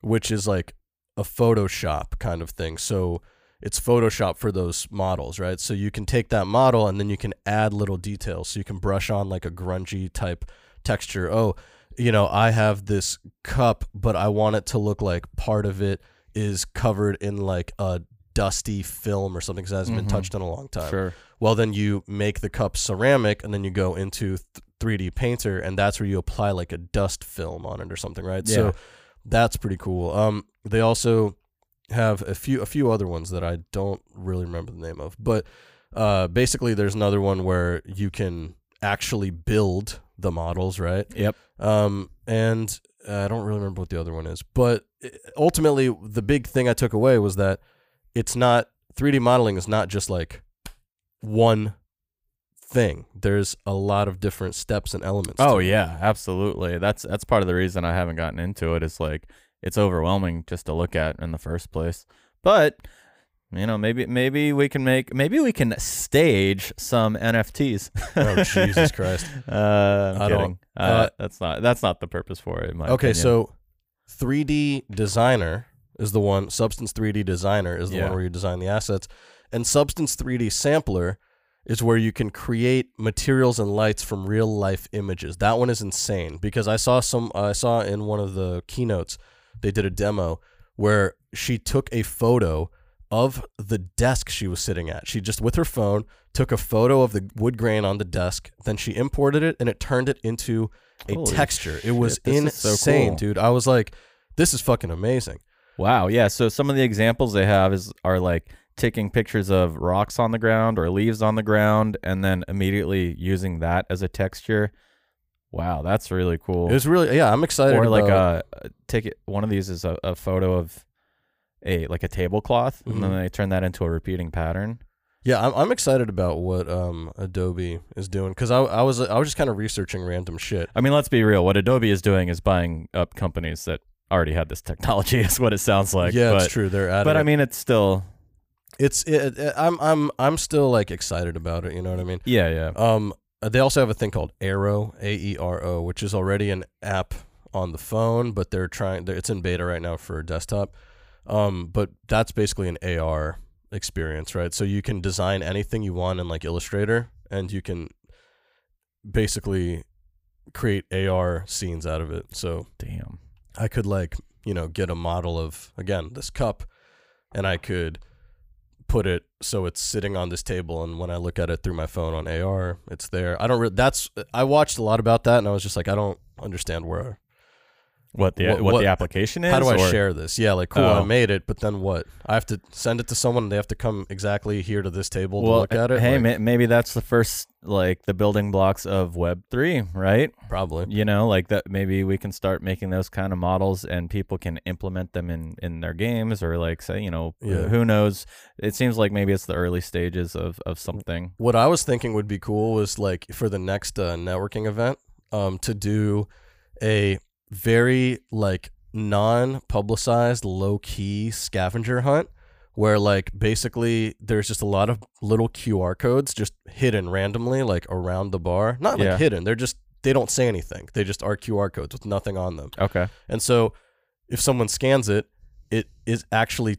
which is like a Photoshop kind of thing. So it's Photoshop for those models, right? So you can take that model and then you can add little details. So you can brush on like a grungy type texture. Oh, you know, I have this cup, but I want it to look like part of it is covered in like a dusty film or something because it hasn't Mhm. been touched in a long time. sure Well, then you make the cup ceramic and then you go into th- 3D Painter and that's where you apply like a dust film on it or something, right? Yeah. So that's pretty cool. Um, they also have a few a few other ones that I don't really remember the name of, but uh, basically there's another one where you can actually build the models, right? yep Um, and I don't really remember what the other one is, but ultimately, the big thing I took away was that it's not 3D modeling is not just like one thing. There's a lot of different steps and elements. oh yeah absolutely that's that's part of the reason i haven't gotten into it is like it's overwhelming just to look at in the first place but you know maybe maybe we can make maybe we can stage some nfts Oh Jesus Christ. [LAUGHS] uh, I'm I don't- kidding. Uh, uh, that's not that's not the purpose for it. Okay, opinion. so 3D Designer is the one. Substance 3D Designer is the Yeah. one where you design the assets, and Substance 3D Sampler is where you can create materials and lights from real life images. That one is insane because I saw some. I saw in one of the keynotes they did a demo where she took a photo of the desk she was sitting at. She just with her phone took a photo of the wood grain on the desk, then she imported it and it turned it into a Holy texture. It was shit, this so insane, cool. dude. I was like, this is fucking amazing. wow, yeah. So some of the examples they have is are like taking pictures of rocks on the ground or leaves on the ground, and then immediately using that as a texture. Wow, that's really cool. It was really yeah. I'm excited. or like about- uh, a, a ticket. One of these is a, a photo of a like a tablecloth, and then they turn that into a repeating pattern. Yeah, I'm, I'm excited about what um, Adobe is doing because I, I was I was just kind of researching random shit. I mean, let's be real. What Adobe is doing is buying up companies that already had this technology. [LAUGHS] Is what it sounds like. yeah, but, it's true. They're at But it. I mean, it's still it's it, it- I'm I'm I'm still like excited about it. You know what I mean? yeah, yeah. Um, they also have a thing called Aero, A E R O, which is already an app on the phone, but they're trying. They're, it's in beta right now for desktop. Um, but that's basically an AR experience, right? So you can design anything you want in like Illustrator, and you can basically create AR scenes out of it. So Damn. I could like you know get a model of again this cup, and I could put it so it's sitting on this table, and when I look at it through my phone on AR, it's there. I don't. Re- that's I watched a lot about that, and I was just like, I don't understand where. What the What- what, what- the application is? How do I or- share this? Yeah, like cool, I Oh. made it, but then what? I have to send it to someone. and They have to come exactly here to this table to look at it. hey, Like, maybe that's the first like the building blocks of Web three, right? probably. You know, like that. Maybe we can start making those kind of models, and people can implement them in in their games, or like say, you know, Yeah. who knows? It seems like maybe it's the early stages of of something. What I was thinking would be cool was like for the next uh, networking event, um, to do a very like non-publicized, low-key scavenger hunt, where like basically there's just a lot of little QR codes just hidden randomly, like around the bar. Not like Yeah. hidden; they're just they don't say anything. They just are QR codes with nothing on them. Okay. And so if someone scans it, it is actually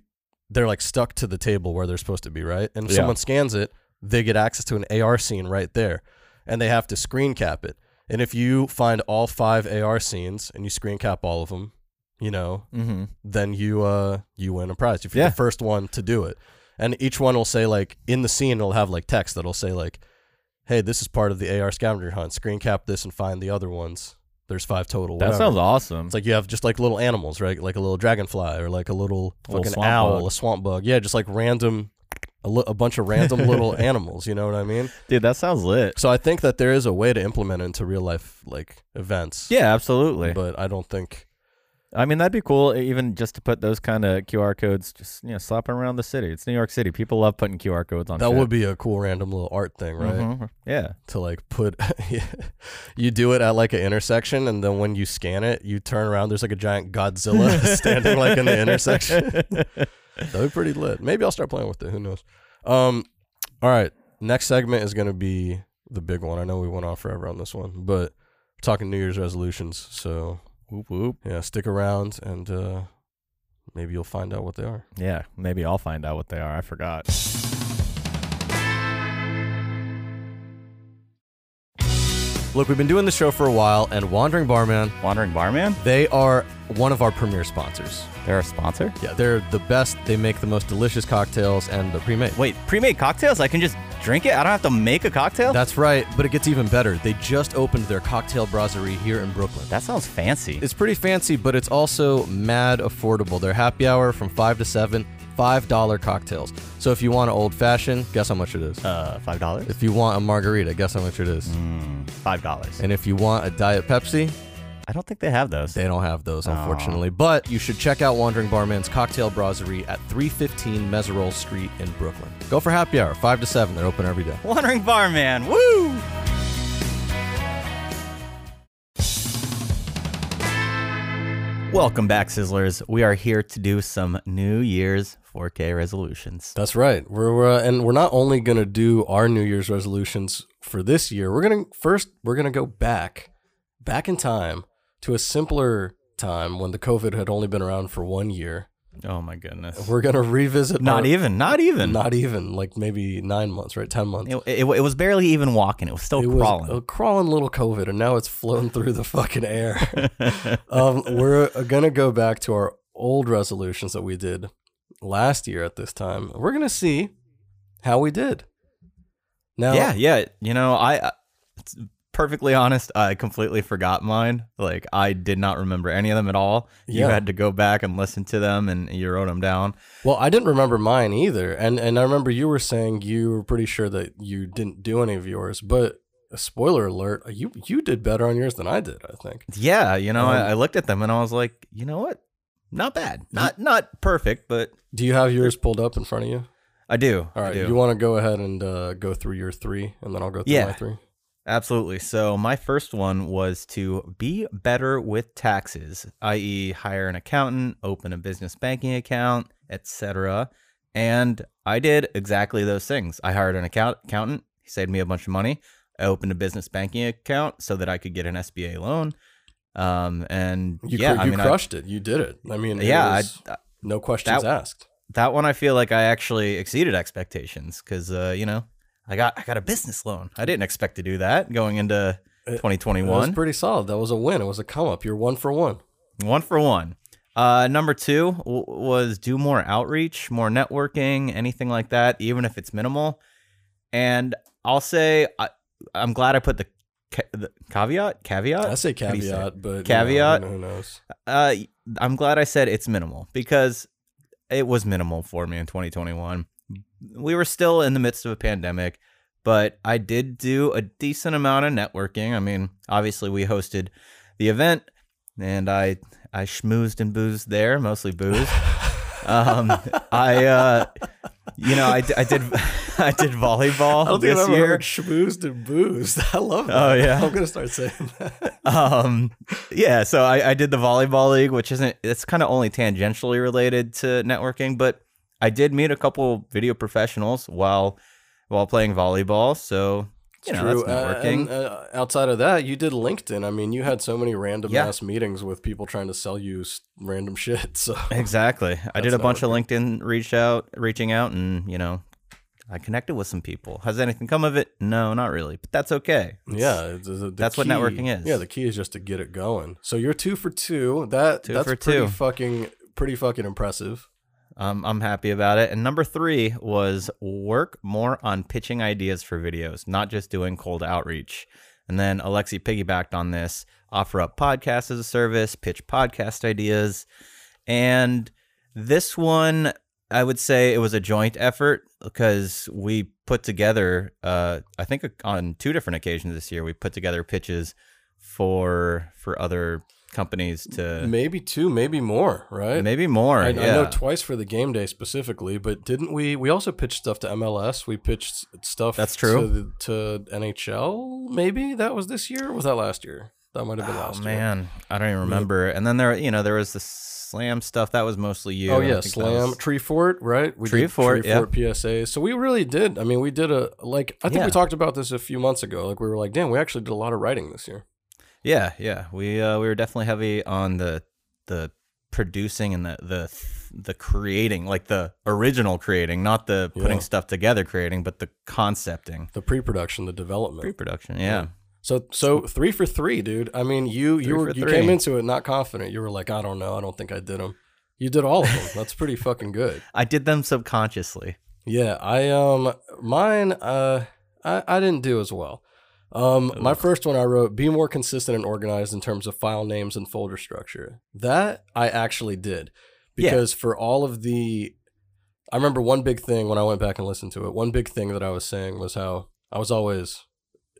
they're like stuck to the table where they're supposed to be, right? And if Yeah. someone scans it, they get access to an AR scene right there. And they have to screen cap it. And if you find all five AR scenes and you screen cap all of them, you know, Mm-hmm. then you uh you win a prize. If you're Yeah. the first one to do it. And each one will say like in the scene it'll have like text that'll say like, Hey, this is part of the AR scavenger hunt. Screen cap this and find the other ones. There's five total. That sounds awesome. It's like you have just like little animals, right? Like a little dragonfly or like a little A little fucking owl, bug. a swamp bug. Yeah, just like random, a, li- a bunch of random little [LAUGHS] animals. You know what I mean? Dude, that sounds lit. So I think that there is a way to implement it into real life like events. Yeah, absolutely. But I don't think. I mean, that'd be cool, even just to put those kind of QR codes, just you know, slapping around the city. It's New York City. People love putting QR codes on. That shit. would be a cool random little art thing, right? Mhm. Yeah. To like put, [LAUGHS] you do it at like an intersection, and then when you scan it, you turn around. There's like a giant Godzilla [LAUGHS] standing like in the intersection. That'd be pretty lit. Maybe I'll start playing with it. Who knows? Um, all right. Next segment is gonna be the big one. I know we went on forever on this one, but we're talking New Year's resolutions. So Whoop whoop. yeah, stick around and uh, maybe you'll find out what they are. Yeah, maybe I'll find out what they are. I forgot. Look, we've been doing the show for a while, and Wandering Barman, Wandering Barman? they are one of our premier sponsors. They're a sponsor? Yeah, they're the best. They make the most delicious cocktails, and they're pre-made. Wait, pre-made cocktails? I can just drink it? I don't have to make a cocktail? That's right, but it gets even better. They just opened their cocktail brasserie here in Brooklyn. that sounds fancy. It's pretty fancy, but it's also mad affordable. Their happy hour from 5 to 7, $5 cocktails. So if you want an old fashioned, guess how much it is? uh, five dollars? If you want a margarita, guess how much it is? Mm, five dollars. And if you want a Diet Pepsi, I don't think they have those. They don't have those, Oh. unfortunately. But you should check out Wandering Barman's Cocktail Brasserie at 315 Meserole Street in Brooklyn. Go for happy hour, 5 to 7. They're open every day. Wandering Barman, woo! Welcome back, Sizzlers. We are here to do some New Year's 4K resolutions. That's right. We're uh, and we're not only gonna do our New Year's resolutions for this year. We're gonna first we're gonna go back, back in time to a simpler time when the COVID had only been around for one year. Oh my goodness. We're gonna revisit. Not our- even, not even. not even like maybe nine months, right? Ten months. It, it, it was barely even walking. It was still It was crawling. a crawling little COVID, and now it's flown through the fucking air. [LAUGHS] um, we're uh, gonna go back to our old resolutions that we did last year at this time. We're gonna see how we did. Now, yeah, yeah. You know, I, perfectly honest, I completely forgot mine. Like I did not remember any of them at all. You Yeah. had to go back and listen to them, and you wrote them down. Well, I didn't remember mine either, and and I remember you were saying you were pretty sure that you didn't do any of yours, but a spoiler alert, you you did better on yours than I did. I think. Yeah, you know, Um, I, I looked at them and I was like, you know what? Not bad. Not not perfect, but Do you have yours pulled up in front of you? I do. All right. I do. you want to go ahead and uh, go through your three, and then I'll go through Yeah. my three. Absolutely. So my first one was to be better with taxes, i.e., hire an accountant, open a business banking account, etc. And I did exactly those things. I hired an account accountant. He saved me a bunch of money. I opened a business banking account so that I could get an SBA loan. Um, and You, yeah, cr- I you mean, I- crushed it. You did it. I mean, yeah, I, no questions that- asked. that one I feel like I actually exceeded expectations because uh, you know I got I got a business loan. I didn't expect to do that going into It- It was 2021. pretty solid. That was a win. It was a come up. You're one for one. One for one. Uh, number two w- was do more outreach, more networking, anything like that, even if it's minimal. And I'll say I, I'm glad I put the, ca- the caveat caveat. I say you say caveat, but Caveat? Know, who knows? Uh, I'm glad I said it's minimal because it was minimal for me in 2021. We were still in the midst of a pandemic, but I did do a decent amount of networking. I mean, obviously we hosted the event and I I schmoozed and boozed there, mostly booze. [LAUGHS] um, I uh, you know, I, I did [LAUGHS] I did volleyball I don't think this I've ever year. heard schmoozed and boozed. [LAUGHS] I love that. Oh, yeah. I'm gonna start saying that. um yeah so I, I did the volleyball league which isn't it's kind of only tangentially related to networking but i did meet a couple video professionals while while playing volleyball so you know True. Uh, networking and, uh, outside of that, you did LinkedIn. I mean, you had so many random Yeah. ass meetings with people trying to sell you random [LAUGHS] shit. So exactly i did a bunch of linkedin reach out reaching out and you know i connected with some people has anything come of it no not really but that's okay yeah, it's- it's- the That's what networking is. Yeah, the key is just to get it going. So you're two for two. That Two that's pretty two. fucking pretty fucking impressive. Um, I'm happy about it. And number three was work more on pitching ideas for videos, not just doing cold outreach. And then Alexei piggybacked on this offer up podcasts as a service, pitch podcast ideas. And this one, I would say it was a joint effort because we put together, uh, I think on two different occasions this year, we put together pitches for for other companies to Maybe two, maybe more, right? maybe more. I, yeah. I know twice for the game day specifically, but didn't we? We also pitched stuff to MLS. We pitched stuff. That's true. To, the, to NHL. Maybe that was this year. Or was that last year? That might have been Oh last year. man, I don't even remember. And then there, you know, there was the slam stuff. That was mostly you. Oh yeah, Slam was- Tree Fort, right? We Tree did Fort, Tree yeah. Fort PSAs. So we really did. I mean, we did a like. I think Yeah. we talked about this a few months ago. Like we were like, damn, we actually did a lot of writing this year. Yeah, yeah. We uh, we were definitely heavy on the the producing and the the the creating, like the original creating, not the putting Yeah. stuff together creating, but the concepting, The pre-production, the development. pre-production. Yeah. So so three for three, dude. I mean, you you Three were you came into it not confident. You were like, I don't know, I don't think I did them. You did all of them. That's pretty fucking good. [LAUGHS] I did them subconsciously. Yeah, I um mine uh I I didn't do as well. Um my first one I wrote be more consistent and organized in terms of file names and folder structure. That I actually did Yeah. because for all of the I remember one big thing when I went back and listened to it. One big thing that I was saying was how I was always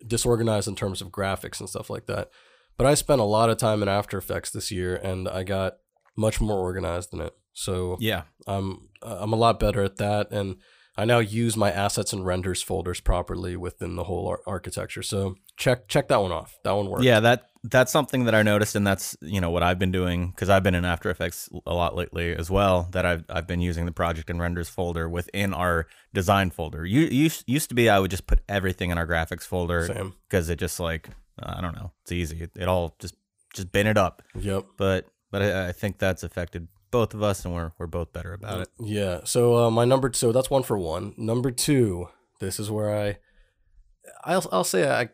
disorganized in terms of graphics and stuff like that. But I spent a lot of time in After Effects this year and I got much more organized in it. So Yeah. I'm I'm a lot better at that, and I now use my assets and renders folders properly within the whole ar- architecture. So check check that one off. That one works. Yeah, that that's something that I noticed, and that's you know what I've been doing because I've been in After Effects a lot lately as well. That I've I've been using the project and renders folder within our design folder. You used used to be I would just put everything in our graphics folder because it just like I don't know, it's easy. It, it all just just bin it up. Yep. But but I, I think that's affected both of us, and we're we're both better about it. Yeah. So uh, my number so that's one for one. Number two. This is where I I'll I'll say I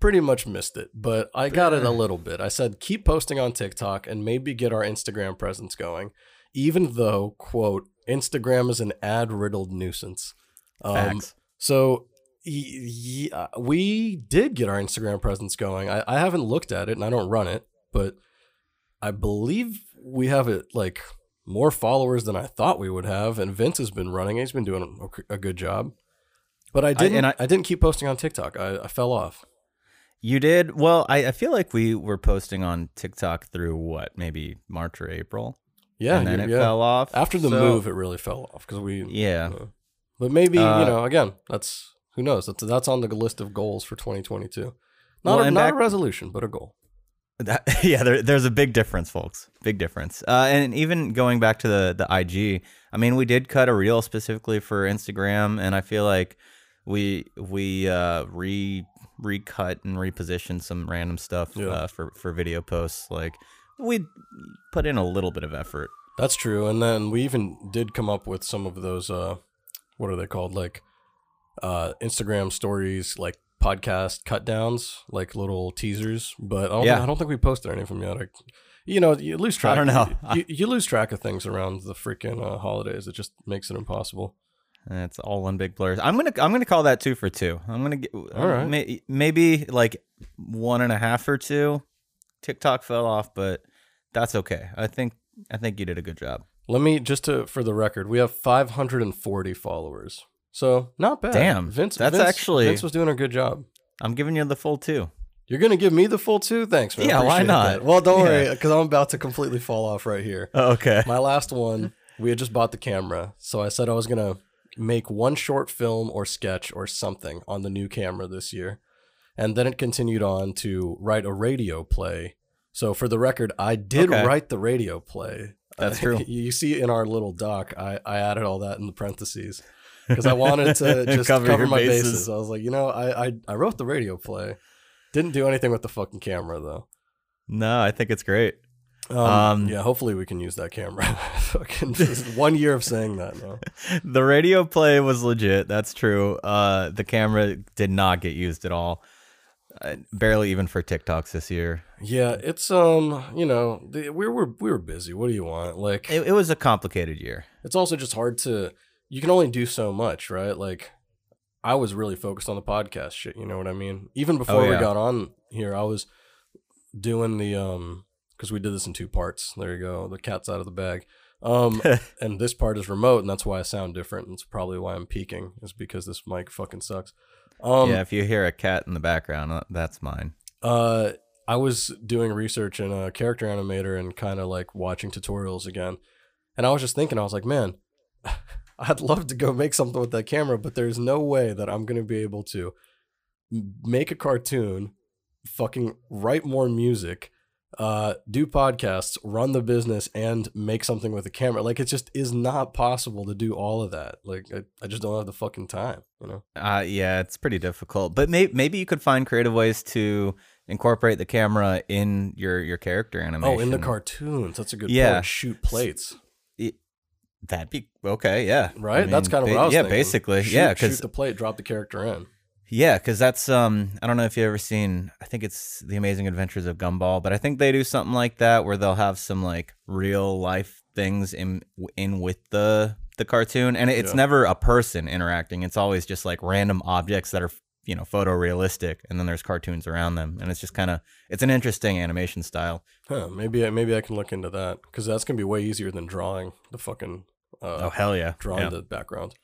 pretty much missed it, but I got it a little bit. I said keep posting on TikTok and maybe get our Instagram presence going, even though quote Instagram is an ad riddled nuisance. Um, Facts. So y- y- uh, we did get our Instagram presence going. I, I haven't looked at it and I don't run it, but I believe we have it like more followers than I thought we would have. And Vince has been running. He's been doing a, a good job. But I didn't. and I, I- didn't keep posting on TikTok. I, I fell off. You did well. I, I feel like we were posting on TikTok through what maybe March or April, Yeah, and then you- it yeah. fell off After the So- move, it really fell off because we. Yeah, uh, But maybe Uh, you know, again, that's who knows. That's that's on the list of goals for 2022. Not Well, a, not back- a resolution, but a goal. That, [LAUGHS] yeah, there, there's a big difference, folks. Big difference. Uh, and even going back to the the IG, I mean, we did cut a reel specifically for Instagram, and I feel like we we uh, re recut and repositioned some random stuff Yeah. uh, for for video posts. Like we put in a little bit of effort. That's true. And then we even did come up with some of those uh what are they called? Like uh Instagram stories, like podcast cut downs, like little teasers. But I don't, Yeah. I don't think we posted any of them yet. I, you know, you lose track. I don't know. You, you lose track of things around the freaking uh, holidays. It just makes it impossible. And it's all one big blur. I'm gonna I'm gonna call that two for two. I'm gonna get All right. may, maybe like one and a half or two. TikTok fell off, but that's okay. I think I think you did a good job. Let me just to for the record, we have 540 followers. So not bad. Damn, Vince. that's Vince- actually- Vince was doing a good job. I'm giving you the full two. You're gonna give me the full two? Thanks, man. Yeah, why not? that. Well, don't Yeah. worry, because I'm about to completely fall off right here. okay. My last one, we had just bought the camera, so I said I was gonna make one short film or sketch or something on the new camera this year, and then it continued on to write a radio play. So for the record, I did Okay. write the radio play. That's [LAUGHS] Uh, true. You see in our little doc, I, I added all that in the parentheses because I wanted [LAUGHS] to just Cover cover, my bases. bases. I was like, you know, I, I I wrote the radio play, didn't do anything with the fucking camera though. No, I think it's great. Um, Um, yeah, hopefully we can use that camera. [LAUGHS] Fucking just one year of saying that now. [LAUGHS] The radio play was legit. That's true. Uh, the camera did not get used at all. Uh, barely even for TikToks this year. Yeah, it's um, you know, the, we were we were busy. What do you want? Like, It, it was a complicated year. it's also just hard to. You can only do so much, right? Like, I was really focused on the podcast shit. You know what I mean? Even before we yeah. got on here, I was doing the um, because we did this in two parts. There you go. The cat's out of the bag. Um, [LAUGHS] and this part is remote, and that's why I sound different. And it's probably why I'm peaking. Is because this mic fucking sucks. Um, yeah, if you hear a cat in the background, uh, that's mine. Uh, I was doing research in a character animator and kind of like watching tutorials again, and I was just thinking, I was like, man, I'd love to go make something with that camera, but there's no way that I'm gonna be able to make a cartoon, fucking write more music, uh, do podcasts, run the business, and make something with a camera. Like it just is not possible to do all of that. Like I, I just don't have the fucking time, you know. Uh, yeah, it's pretty difficult. But may- maybe you could find creative ways to incorporate the camera in your your character animation. Oh, in the cartoons, that's a good Yeah. point. Shoot plates. That'd be okay. Yeah, Right, I that's kind of what I was thinking. yeah, thinking. basically, Shoot- yeah, shoot because the plate, drop the character in. yeah, because that's um, I don't know if you ever seen. I think it's the Amazing Adventures of Gumball, but I think they do something like that where they'll have some like real life things in in with the the cartoon, and it's Yeah. never a person interacting. It's always just like random objects that are you know photorealistic, and then there's cartoons around them, and it's just kind of it's an interesting animation style. Huh? Maybe I maybe I can look into that because that's gonna be way easier than drawing the fucking uh, oh hell yeah, drawing Yeah. the background.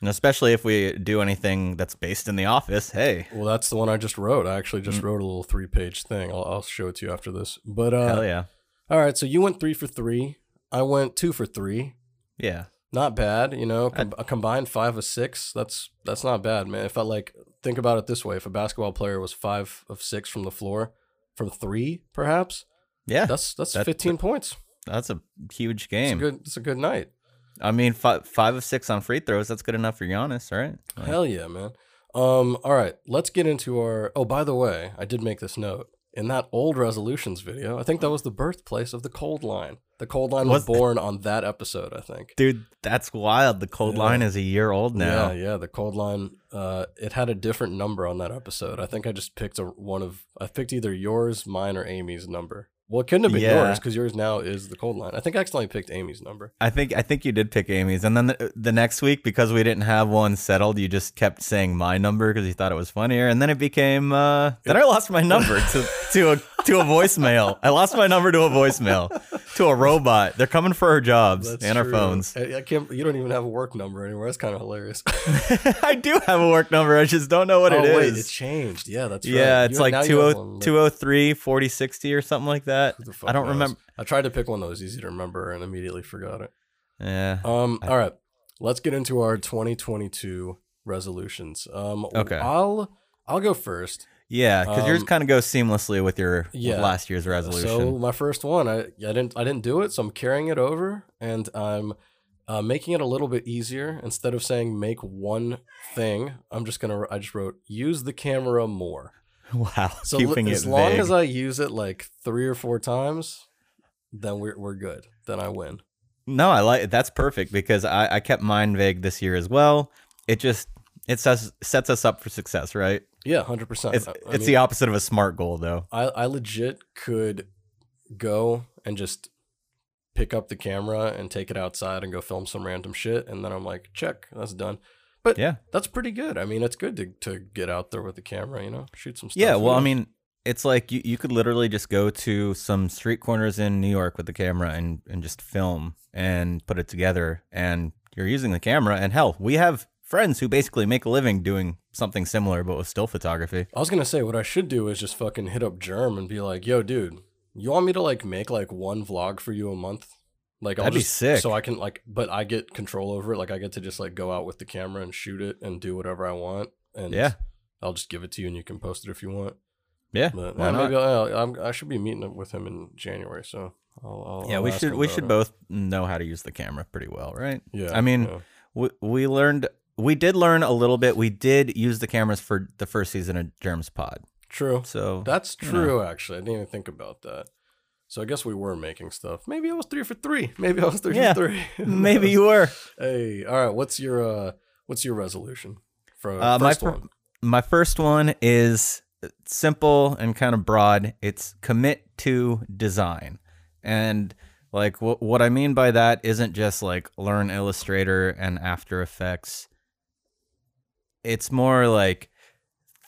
And especially if we do anything that's based in the office. Hey, Well, that's the one I just wrote. I actually just Mm. wrote a little three page thing. I'll, I'll show it to you after this. But uh, hell yeah, all right, so you went three for three. I went two for three. yeah. Not bad, you know. Com- a combined five of six. That's that's not bad, man. If I like think about it this way, if a basketball player was five of six from the floor, from three, perhaps Yeah, that's that's That- fifteen points. that's a huge It's a game. good. It's a good night. I mean, five five of six on free throws. That's good enough for Giannis, right? Like, Hell yeah, man. Um, all right, let's get into our. Oh, by the way, I did make this note in that old resolutions video. I think that was the birthplace of the cold line. The cold line was, Was- born on that episode. I think. dude, that's wild. The cold Yeah. line is a year old now. Yeah, yeah. The cold line. Uh, it had a different number on that episode. I think I just picked a one of. I picked either yours, mine, or Amy's number. Well, it couldn't have been Yeah. yours because yours now is the cold line. I think I accidentally picked Amy's number. I think I think you did pick Amy's, and then the, the next week because we didn't have one settled, you just kept saying my number because you thought it was funnier, and then it became uh, then I lost my number to to a to a voicemail. I lost my number to a voicemail to a robot. They're coming for our jobs That's and our phones. I, I can't. You don't even have a work number anymore. That's kind of hilarious. [LAUGHS] I do have a work number. I just don't know what oh it wait, is. it changed. Yeah, that's right. yeah, it's You- like you 20 203 4060 or something like that. Fuck I don't knows? remember. I tried to pick one that was easy to remember and immediately forgot it. Yeah. Um. all right. Let's get into our 2022 resolutions. Um. Okay. I'll I'll go first. Yeah, because yours Um, kind of goes seamlessly with your yeah. last year's resolution. So my first one, I I didn't I didn't do it, so I'm carrying it over, and I'm uh, making it a little bit easier. Instead of saying make one thing, I'm just gonna I just wrote use the camera more. [LAUGHS] wow. So keeping as it long vague. as I use it like three or four times, then we're we're good. Then I win. No, I like that's perfect because I, I kept mine vague this year as well. It just it sets sets us up for success, right? Yeah, hundred percent. It's it's the opposite of a smart goal though. I, I legit could go and just pick up the camera and take it outside and go film some random shit and then I'm like, check, that's done. But Yeah. that's pretty good. I mean, it's good to, to get out there with the camera, you know, shoot some stuff. Yeah, well, I mean, it's like you, you could literally just go to some street corners in New York with the camera and, and just film and put it together. And you're using the camera. And hell, we have friends who basically make a living doing something similar, but with still photography. I was gonna say what I should do is just fucking hit up Germ and be like, yo, dude, you want me to like make like one vlog for you a month? Like I'll That'd be just sick. so I can like but I get control over it. Like I get to just like go out with the camera and shoot it and do whatever I want. And Yeah. I'll just give it to you and you can post it if you want. Yeah, But why not? maybe I'll, I'm, I should be meeting up with him in January, so I'll. I'll yeah, I'll we should we should it. both know how to use the camera pretty well, right? Yeah, I mean, yeah. we, we learned we did learn a little bit. We did use the cameras for the first season of Germs Pod. true. So That's you true. Actually, I didn't even think about that. So I guess we were making stuff. Maybe I was three for three. [LAUGHS] Maybe I was three Yeah, for three. [LAUGHS] Maybe you were. Hey, all right. What's your uh? What's your resolution for Uh, my first fir- one? My first one is simple and kind of broad. It's commit to design. And like wh- what I mean by that isn't just like learn Illustrator and After Effects. It's more like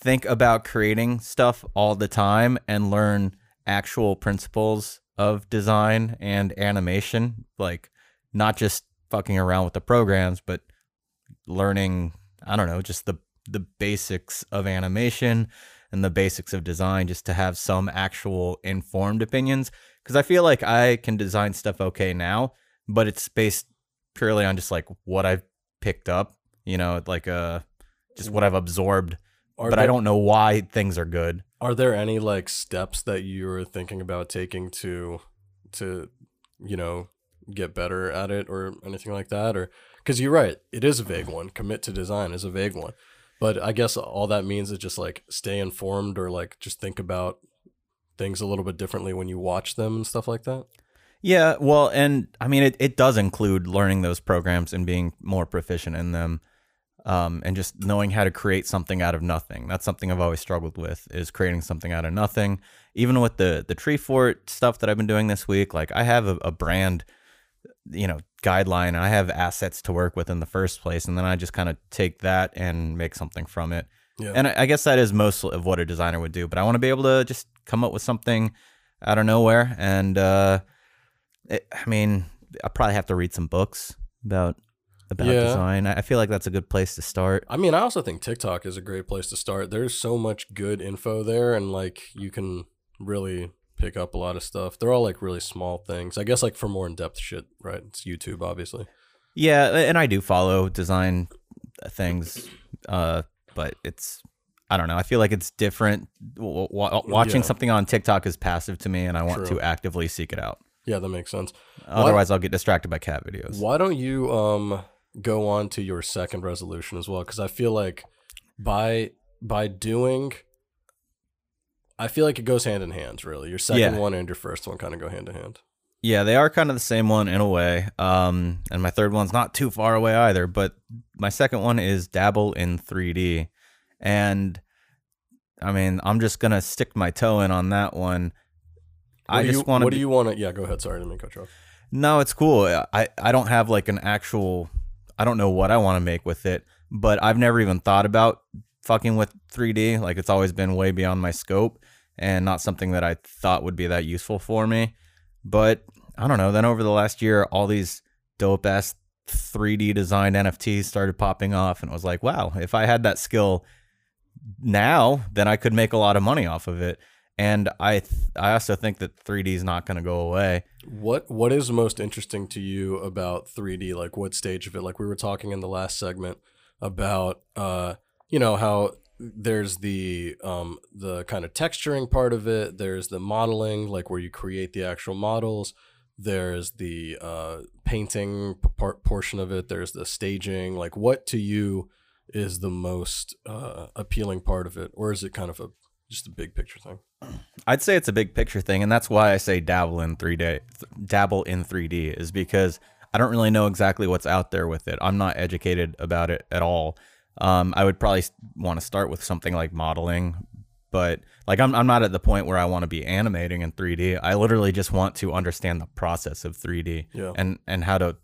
think about creating stuff all the time and learn actual principles of design and animation, like not just fucking around with the programs, but learning, I don't know, just the the basics of animation and the basics of design just to have some actual informed opinions. Because I feel like I can design stuff okay now, but it's based purely on just like what I've picked up, you know, like uh just what I've absorbed, Are but there, I don't know why things are good. Are there any like steps that you're thinking about taking to, to, you know, get better at it or anything like that? Or because you're right, it is a vague one. Commit to design is a vague one, but I guess all that means is just like stay informed or like just think about things a little bit differently when you watch them and stuff like that. Yeah, well, and I mean, it, it does include learning those programs and being more proficient in them, um, and just knowing how to create something out of nothing. That's something I've always struggled with is creating something out of nothing. Even with the the tree fort stuff that I've been doing this week, like I have a, a brand, you know, guideline. I have assets to work with in the first place, and then I just kind of take that and make something from it. Yeah. And I, I guess that is most of what a designer would do. But I want to be able to just come up with something out of nowhere. And uh, it, I mean, I probably have to read some books about about Yeah. design. I feel like that's a good place to start. I mean, I also think TikTok is a great place to start. There's so much good info there, and like you can really pick up a lot of stuff. They're all like really small things. I guess like for more in depth shit, right? It's YouTube, obviously. Yeah, and I do follow design things, uh, but it's I don't know. I feel like it's different. W- w- watching Yeah. something on TikTok is passive to me, and I want True. to actively seek it out. Yeah, that makes sense. Otherwise, I'll get distracted by cat videos. Why don't you um go on to your second resolution as well? Because I feel like by by doing, I feel like it goes hand in hand. Really, your second Yeah. one and your first one kind of go hand in hand. Yeah, they are kind of the same one in a way. Um, and my third one's not too far away either. But my second one is dabble in 3D, and I mean, I'm just gonna stick my toe in on that one. What I just want to. What do you want to? Yeah, go ahead. Sorry, I didn't mean cut you off. No, it's cool. I I don't have like an actual. I don't know what I want to make with it, but I've never even thought about fucking with 3D. Like it's always been way beyond my scope. and not something that I thought would be that useful for me. But I don't know. Then over the last year, all these dope ass 3D designed NFTs started popping off, and it was like, wow, if I had that skill now, then I could make a lot of money off of it. And I, th- I also think that 3D is not going to go away. What what is most interesting to you about 3D? Like what stage of it? Like we were talking in the last segment about uh you know how there's the um the kind of texturing part of it, there's the modeling like where you create the actual models, there's the uh painting part portion of it, there's the staging. Like what to you is the most uh appealing part of it or is it kind of a just a big picture thing? I'd say it's a big picture thing, and that's why I say dabble in 3D. Dabble in 3D is because I don't really know exactly what's out there with it. I'm not educated about it at all. Um, I would probably want to start with something like modeling, but like I'm I'm not at the point where I want to be animating in 3D. I literally just want to understand the process of 3D Yeah. and and how to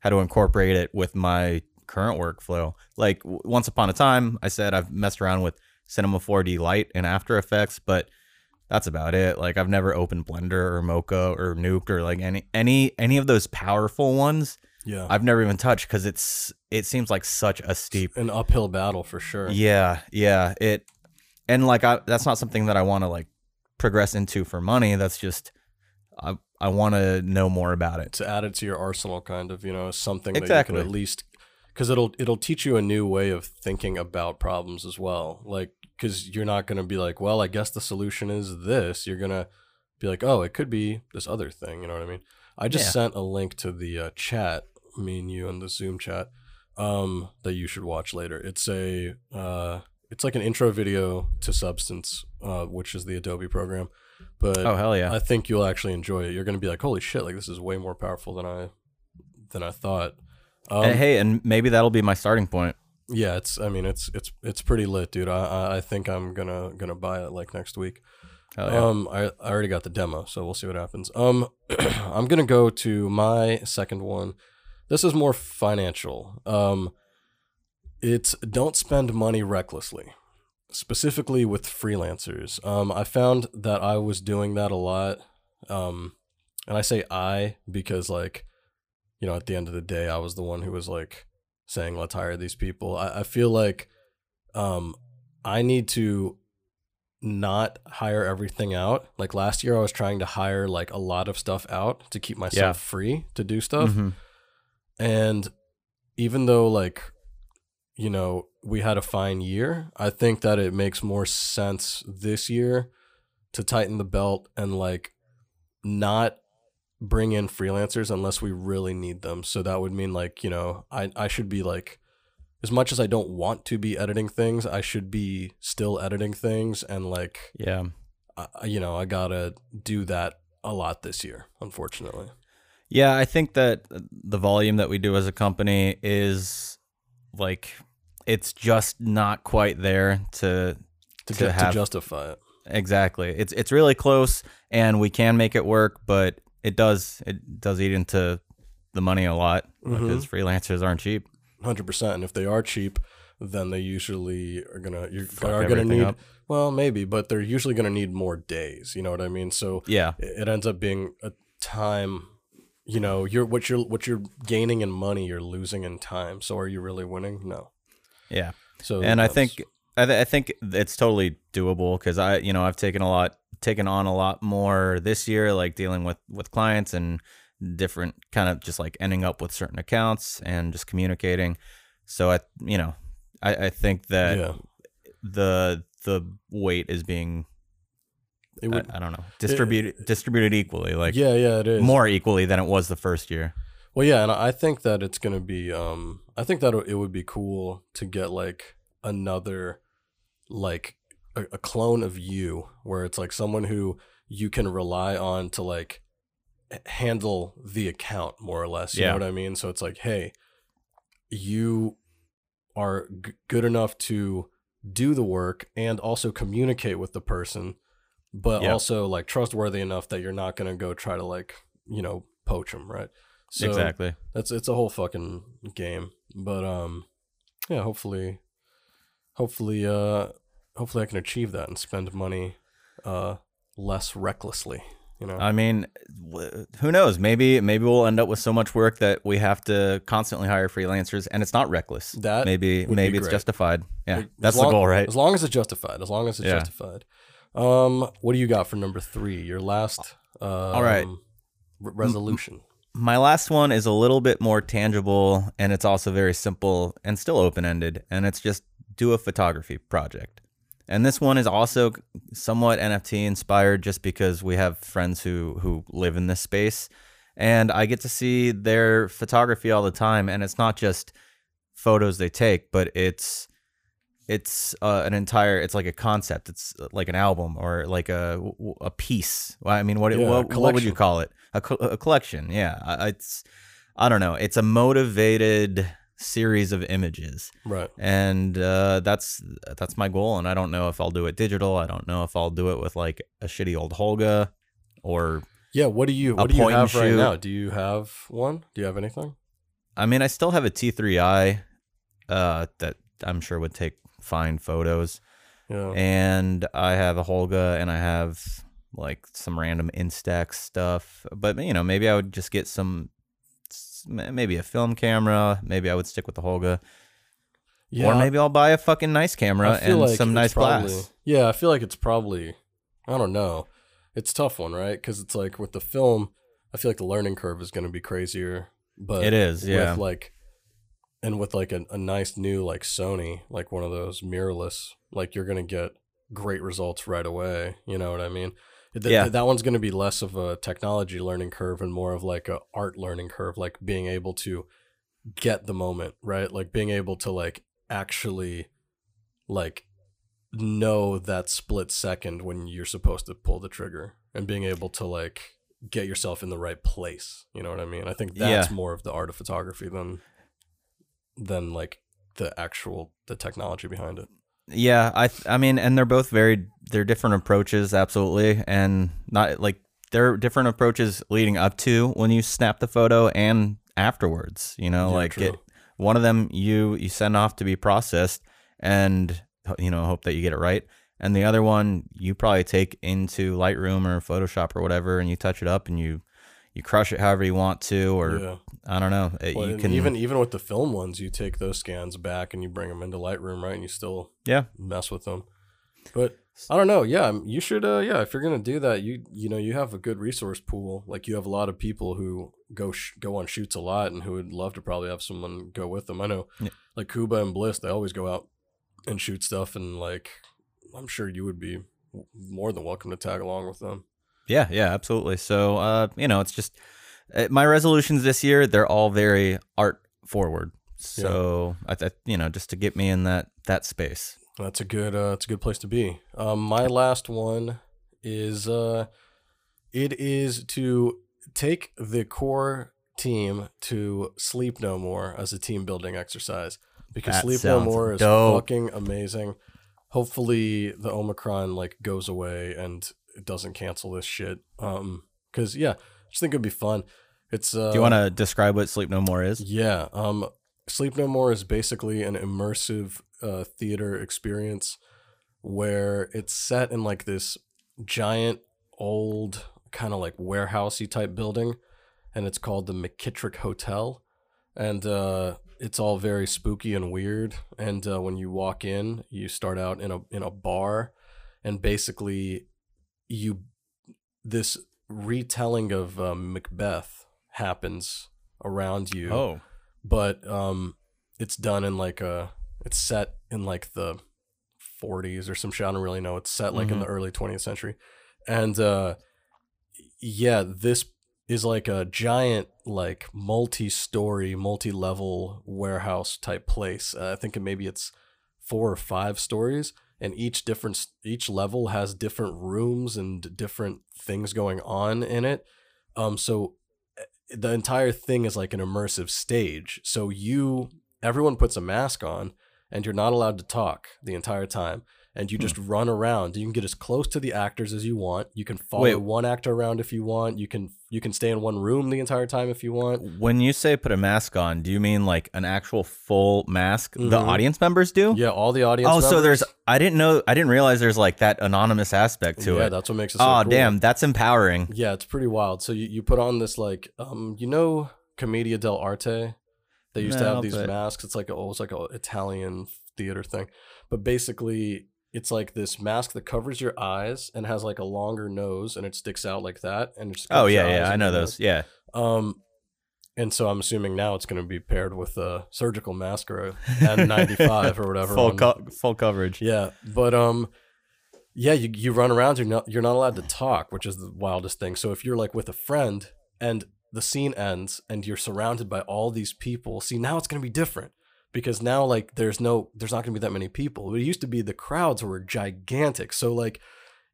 how to incorporate it with my current workflow. Like once upon a time, I said I've messed around with Cinema 4D Lite and After Effects, but that's about it. Like I've never opened Blender or Mocha or Nuke or like any any any of those powerful ones. Yeah. I've never even touched because it's it seems like such a steep. An uphill battle for sure. Yeah, yeah. It and like I that's not something that I want to like progress into for money. That's just I I want to know more about it. to add it to your arsenal kind of you know something that Exactly. you can at least because it'll it'll teach you a new way of thinking about problems as well like because you're not going to be like well i guess the solution is this you're going to be like oh it could be this other thing you know what i mean i just Yeah. sent a link to the uh, chat me and you in the zoom chat um that you should watch later it's a uh it's like an intro video to substance uh which is the adobe program but Oh hell yeah! I think you'll actually enjoy it. You're going to be like, "Holy shit! Like this is way more powerful than I than I thought." Um, and hey, and maybe that'll be my starting point. Yeah, it's. I mean, it's it's it's pretty lit, dude. I I- think I'm gonna gonna buy it like next week. Yeah. Um, I I already got the demo, so we'll see what happens. Um, [CLEARS THROAT] I'm gonna go to my second one. This is more financial. Um, it's don't spend money recklessly, specifically with freelancers. Um, I found that I was doing that a lot. Um, and I say I because like, you know, at the end of the day, I was the one who was like saying, "Let's hire these people." I, I feel like, um, I need to not hire everything out. Like last year, I was trying to hire like a lot of stuff out to keep myself Yeah. free to do stuff. Mhm. And even though like you know, we had a fine year, I think that it makes more sense this year to tighten the belt and like not bring in freelancers unless we really need them. So that would mean like, you know, I I should be like as much as I don't want to be editing things, I should be still editing things and like Yeah. I, you know, I got to do that a lot this year, unfortunately. Yeah, I think that the volume that we do as a company is like it's just not quite there to To, To ju- to justify it. exactly. It's it's really close and we can make it work, but it does it does eat into the money a lot because mm-hmm. freelancers aren't cheap. Hundred percent. And if they are cheap, then they usually are gonna you're Fuck are gonna need up. well maybe, but they're usually gonna need more days. You know what I mean? So Yeah. it, it ends up being a time. You know, you're what you're what you're gaining in money, you're losing in time. So are you really winning? No. Yeah. So and I think I, th- I think it's totally doable because I you know I've taken a lot taken on a lot more this year like dealing with with clients and different kind of just like ending up with certain accounts and just communicating so I you know I, I think that yeah, the the weight is being it would. I, I don't know distributed distributed equally like yeah, yeah, it is more equally than it was the first year Well, yeah, and I think that it's gonna be. Um, I think that it would be cool to get like another, like a, a clone of you, where it's like someone who you can rely on to like handle the account more or less. You Yeah. know what I mean? So it's like, hey, you are g- good enough to do the work and also communicate with the person, but Yep. also like trustworthy enough that you're not gonna go try to like you know poach them, right? So exactly that's it's a whole fucking game. But um yeah, hopefully hopefully uh hopefully I can achieve that and spend money uh, less recklessly. You know, I mean, who knows? Maybe maybe we'll end up with so much work that we have to constantly hire freelancers, and it's not reckless. That maybe maybe it's justified. Yeah, As that's long- the goal, right? As long as it's justified. As long as it's Yeah. justified. Um, what do you got for number three? Your last. Um, All right. resolution. My last one is a little bit more tangible, and it's also very simple and still open ended, and it's just do a photography project. And this one is also somewhat NFT inspired, just because we have friends who who live in this space, and I get to see their photography all the time, and it's not just photos they take, but it's it's uh, an entire it's like a concept. It's like an album or like a a piece. I mean what Yeah, what, what would you call it? A, co- a collection. Yeah. It's i don't know. It's a motivated series of images Right. and uh, that's that's my goal and i don't know if i'll do it digital i don't know if i'll do it with like a shitty old holga or Yeah. What do you What do you have right shoot. now? Do you have one? Do you have anything? I mean, I still have a T3i uh, that I'm sure would take fine photos. Yeah. and I have a Holga and I have like some random Instax stuff. But you know, maybe I would just get some, maybe a film camera. Maybe I would stick with the Holga, yeah. or maybe I'll buy a fucking nice camera and like some nice probably, glass. Yeah, I feel like it's probably. I don't know. It's a tough one, right? Because it's like with the film, I feel like the learning curve is going to be crazier. But It is, yeah. With like, and with like a, a nice new like Sony, like one of those mirrorless, like you're gonna get great results right away. You know what I mean? Th- Yeah. that one's gonna be less of a technology learning curve and more of like a art learning curve, like being able to get the moment, right? Like being able to like actually like know that split second when you're supposed to pull the trigger and being able to like get yourself in the right place. You know what I mean? I think that's Yeah. more of the art of photography than than like the actual the technology behind it. Yeah, I th- I mean, and they're both very they're different approaches, absolutely, and not like they're different approaches leading up to when you snap the photo and afterwards. You know, Yeah, like it. One of them you you send off to be processed, and you know hope that you get it right. And the other one you probably take into Lightroom or Photoshop or whatever, and you touch it up and you you crush it however you want to, or yeah. I don't know. It- Well, you can even even with the film ones, you take those scans back and you bring them into Lightroom, right? And you still yeah mess with them. But I don't know. Yeah, um, you should. Uh, yeah, if you're gonna do that, you you know you have a good resource pool. Like you have a lot of people who go sh- go on shoots a lot and who would love to probably have someone go with them. I know, Yeah. like Kuba and Bliss, they always go out and shoot stuff, and like I'm sure you would be more than welcome to tag along with them. Yeah, yeah, absolutely. So, uh, you know, it's just uh, my resolutions this year. They're all very art forward. So, I th- you know, just to get me in that that space. That's a good. Uh, it's a good place to be. Um, my last one is. Uh, it is to take the core team to sleep no more as a team building exercise because That sleep no more is dope. fucking amazing. Hopefully the Omicron like goes away and it doesn't cancel this shit. Um, because yeah, I just think it'd be fun. It's. Uh, Do you want to describe what Sleep No More is? yeah. Um, Sleep No More is basically an immersive uh, theater experience where it's set in like this giant old kind of like warehousey type building, and it's called the McKittrick Hotel, and uh, it's all very spooky and weird. And uh, when you walk in, you start out in a in a bar, and basically you this retelling of uh, Macbeth happens around you Oh, but um it's done in like a it's set in like the 40s or some shit. I don't really know. It's set like in Mhm. the early 20th century. And uh yeah this is like a giant like multi-story multi-level warehouse type place. Uh, i think it maybe it's four or five stories and each different each level has different rooms and different things going on in it um so the entire thing is like an immersive stage. So you everyone puts a mask on and you're not allowed to talk the entire time. And you just run around. You can get as close to the actors as you want. You can follow Wait. one actor around if you want. You can you can stay in one room the entire time if you want. When you say put a mask on, do you mean like an actual full mask the Mhm. audience members do? Yeah, all the audience. Oh, so there's I didn't know I didn't realize there's like that anonymous aspect to yeah, it. Yeah, that's what makes it. So Oh, cool. damn, that's empowering. Yeah, it's pretty wild. So you, you put on this like um you know Commedia dell'arte? They used to have these but- masks. It's like a, oh, it's like a Italian theater thing. But basically it's like this mask that covers your eyes and has like a longer nose and it sticks out like that and it just Oh yeah, yeah, I know those. nose. Yeah. Um and so I'm assuming now it's going to be paired with a surgical mask or a N95 or whatever. Full co- full coverage. yeah, but um, yeah, you you run around. You're not you're not allowed to talk, which is the wildest thing. So if you're like with a friend and the scene ends and you're surrounded by all these people, see now it's gonna be different because now like there's no there's not gonna be that many people. It used to be the crowds were gigantic. So like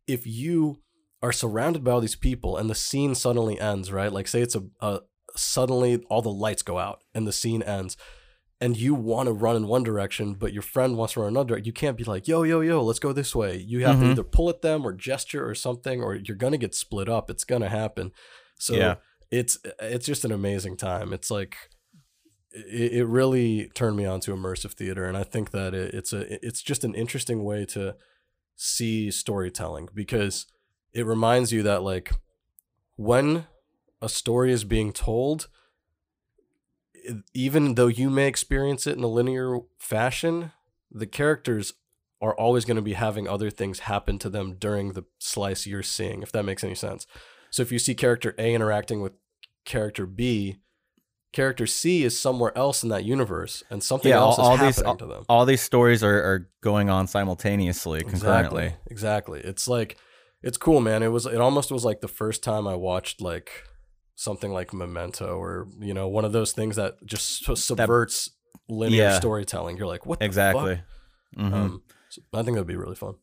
if you are surrounded by all these people and the scene suddenly ends, right? Like say it's a, a suddenly all the lights go out and the scene ends and you want to run in one direction, but your friend wants to run another, you can't be like, yo, yo, yo, let's go this way. You have to Mhm. either pull at them or gesture or something, or you're gonna get split up. It's gonna happen. So Yeah. it's it's just an amazing time. It's like it, it really turned me on to immersive theater, and I think that it, it's a it's just an interesting way to see storytelling because it reminds you that like when a story is being told even though you may experience it in a linear fashion, the characters are always going to be having other things happen to them during the slice you're seeing, if that makes any sense. So if you see character A interacting with character B, character C is somewhere else in that universe, and something Yeah, all, else is all happening these all, to them. all these stories are, are going on simultaneously, concurrently. Exactly. Exactly. It's like it's cool, man. It was it almost was like the first time I watched like something like Memento or you know one of those things that just su- subverts linear Yeah. storytelling. You're like, what? the Exactly. fuck? Mhm. Um, so I think that'd be really fun.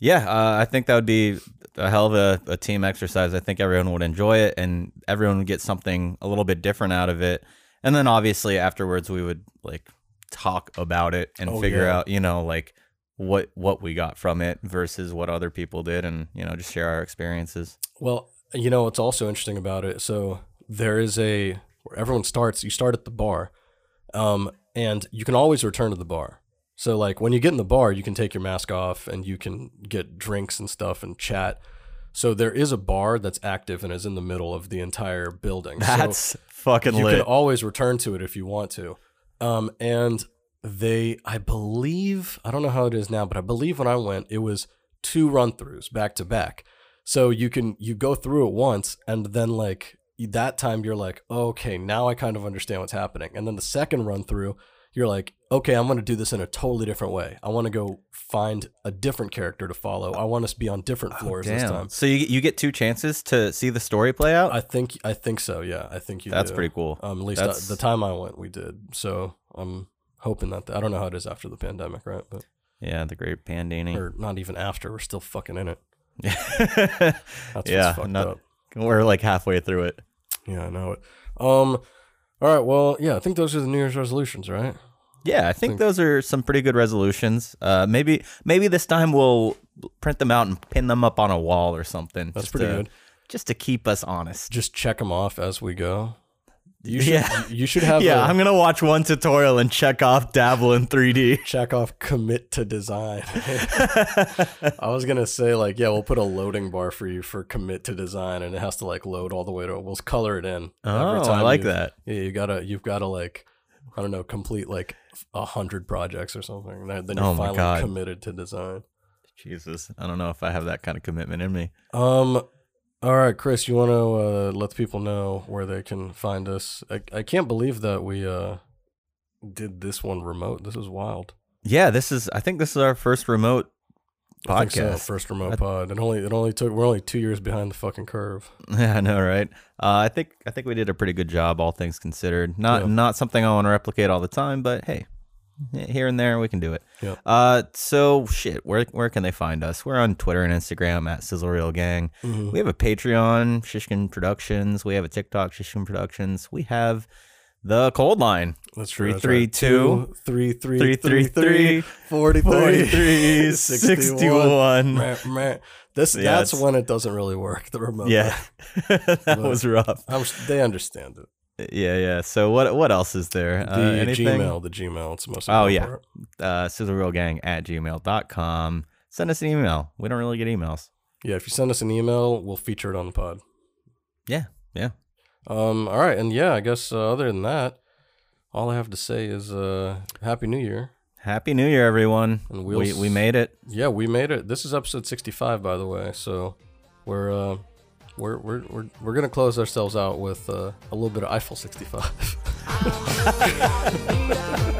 Yeah, uh, I think that would be a hell of a, a team exercise. I think everyone would enjoy it, and everyone would get something a little bit different out of it. And then obviously afterwards, we would like talk about it and Oh, figure yeah. out, you know, like what what we got from it versus what other people did, and you know, just share our experiences. Well, you know what's also interesting about it? So there is a where everyone starts. You start at the bar, um, and you can always return to the bar. So like when you get in the bar, you can take your mask off and you can get drinks and stuff and chat. So there is a bar that's active and is in the middle of the entire building. So That's fucking lit. you lit. can always return to it if you want to. Um, and they, I believe, I don't know how it is now, but I believe when I went, it was two run throughs back to back. So you can you go through it once, and then like that time you're like, okay, now I kind of understand what's happening. And then the second run through, you're like, okay, I'm going to do this in a totally different way. I want to go find a different character to follow. I want us to be on different floors this time. So you you get two chances to see the story play out. I think I think so. Yeah, I think you. That's do. pretty cool. Um, at least I, the time I went, we did. So I'm hoping that I don't know how it is after the pandemic, right? But yeah, the great Pandini. or not even after. We're still fucking in it. [LAUGHS] yeah, That's fucked not- up. we're like halfway through it. Yeah, I know it. Um, all right. Well, yeah, I think those are the New Year's resolutions, right? Yeah, I think Think- those are some pretty good resolutions. Uh, maybe maybe this time we'll print them out and pin them up on a wall or something. That's pretty to- good. Just to keep us honest. Just check them off as we go. You should. Yeah. You should have. yeah, a, I'm gonna watch one tutorial and check off dabble in 3D. [LAUGHS] check off commit to design. [LAUGHS] I was gonna say like, yeah, we'll put a loading bar for you for commit to design, and it has to like load all the way to. We'll color it in. Oh, I like you've- that. Yeah, you gotta, you've gotta like, I don't know, complete like a hundred projects or something. Then then you're Oh finally God. committed to design. Jesus, I don't know if I have that kind of commitment in me. Um, all right, Chris, you want to uh, let the people know where they can find us? I, I can't believe that we uh did this one remote. This is wild. Yeah, this is. I think this is our first remote I think so. podcast. First remote I- pod. It only it only took we're only two years behind the fucking curve. [LAUGHS] Yeah, I know, right? Uh, I think I think we did a pretty good job, all things considered. Not Yeah. not something I want to replicate all the time, but hey, here and there we can do it. Yeah. Uh, so shit, where where can they find us? We're on Twitter and Instagram at Sizzle Reel Gang. Mhm. We have a Patreon, Shishkin Productions. We have a TikTok, Shishkin Productions. We have the cold line. That's Three, three, two, three, three, three, three, three, 43, 43, 61. Meh, meh. This Yeah, that's when it doesn't really work. The remote. Yeah, [LAUGHS] that was rough. I'm, they understand it. Yeah, yeah. So what what else is there? The Uh, anything? Gmail, the Gmail. It's most. Oh, yeah. part. Uh, sizzlereelgang at gmail.com. Send us an email. We don't really get emails. yeah. If you send us an email, we'll feature it on the pod. Yeah, yeah. Um. All right, and yeah, I guess uh, other than that, all I have to say is uh, Happy New Year. Happy New Year, everyone. And we'll we s- we made it. Yeah, we made it. This is episode 65, by the way. So we're uh, we're we're we're we're gonna close ourselves out with uh, a little bit of Eiffel 65. [LAUGHS] A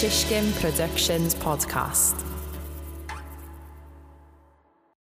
Shishkin Productions podcast.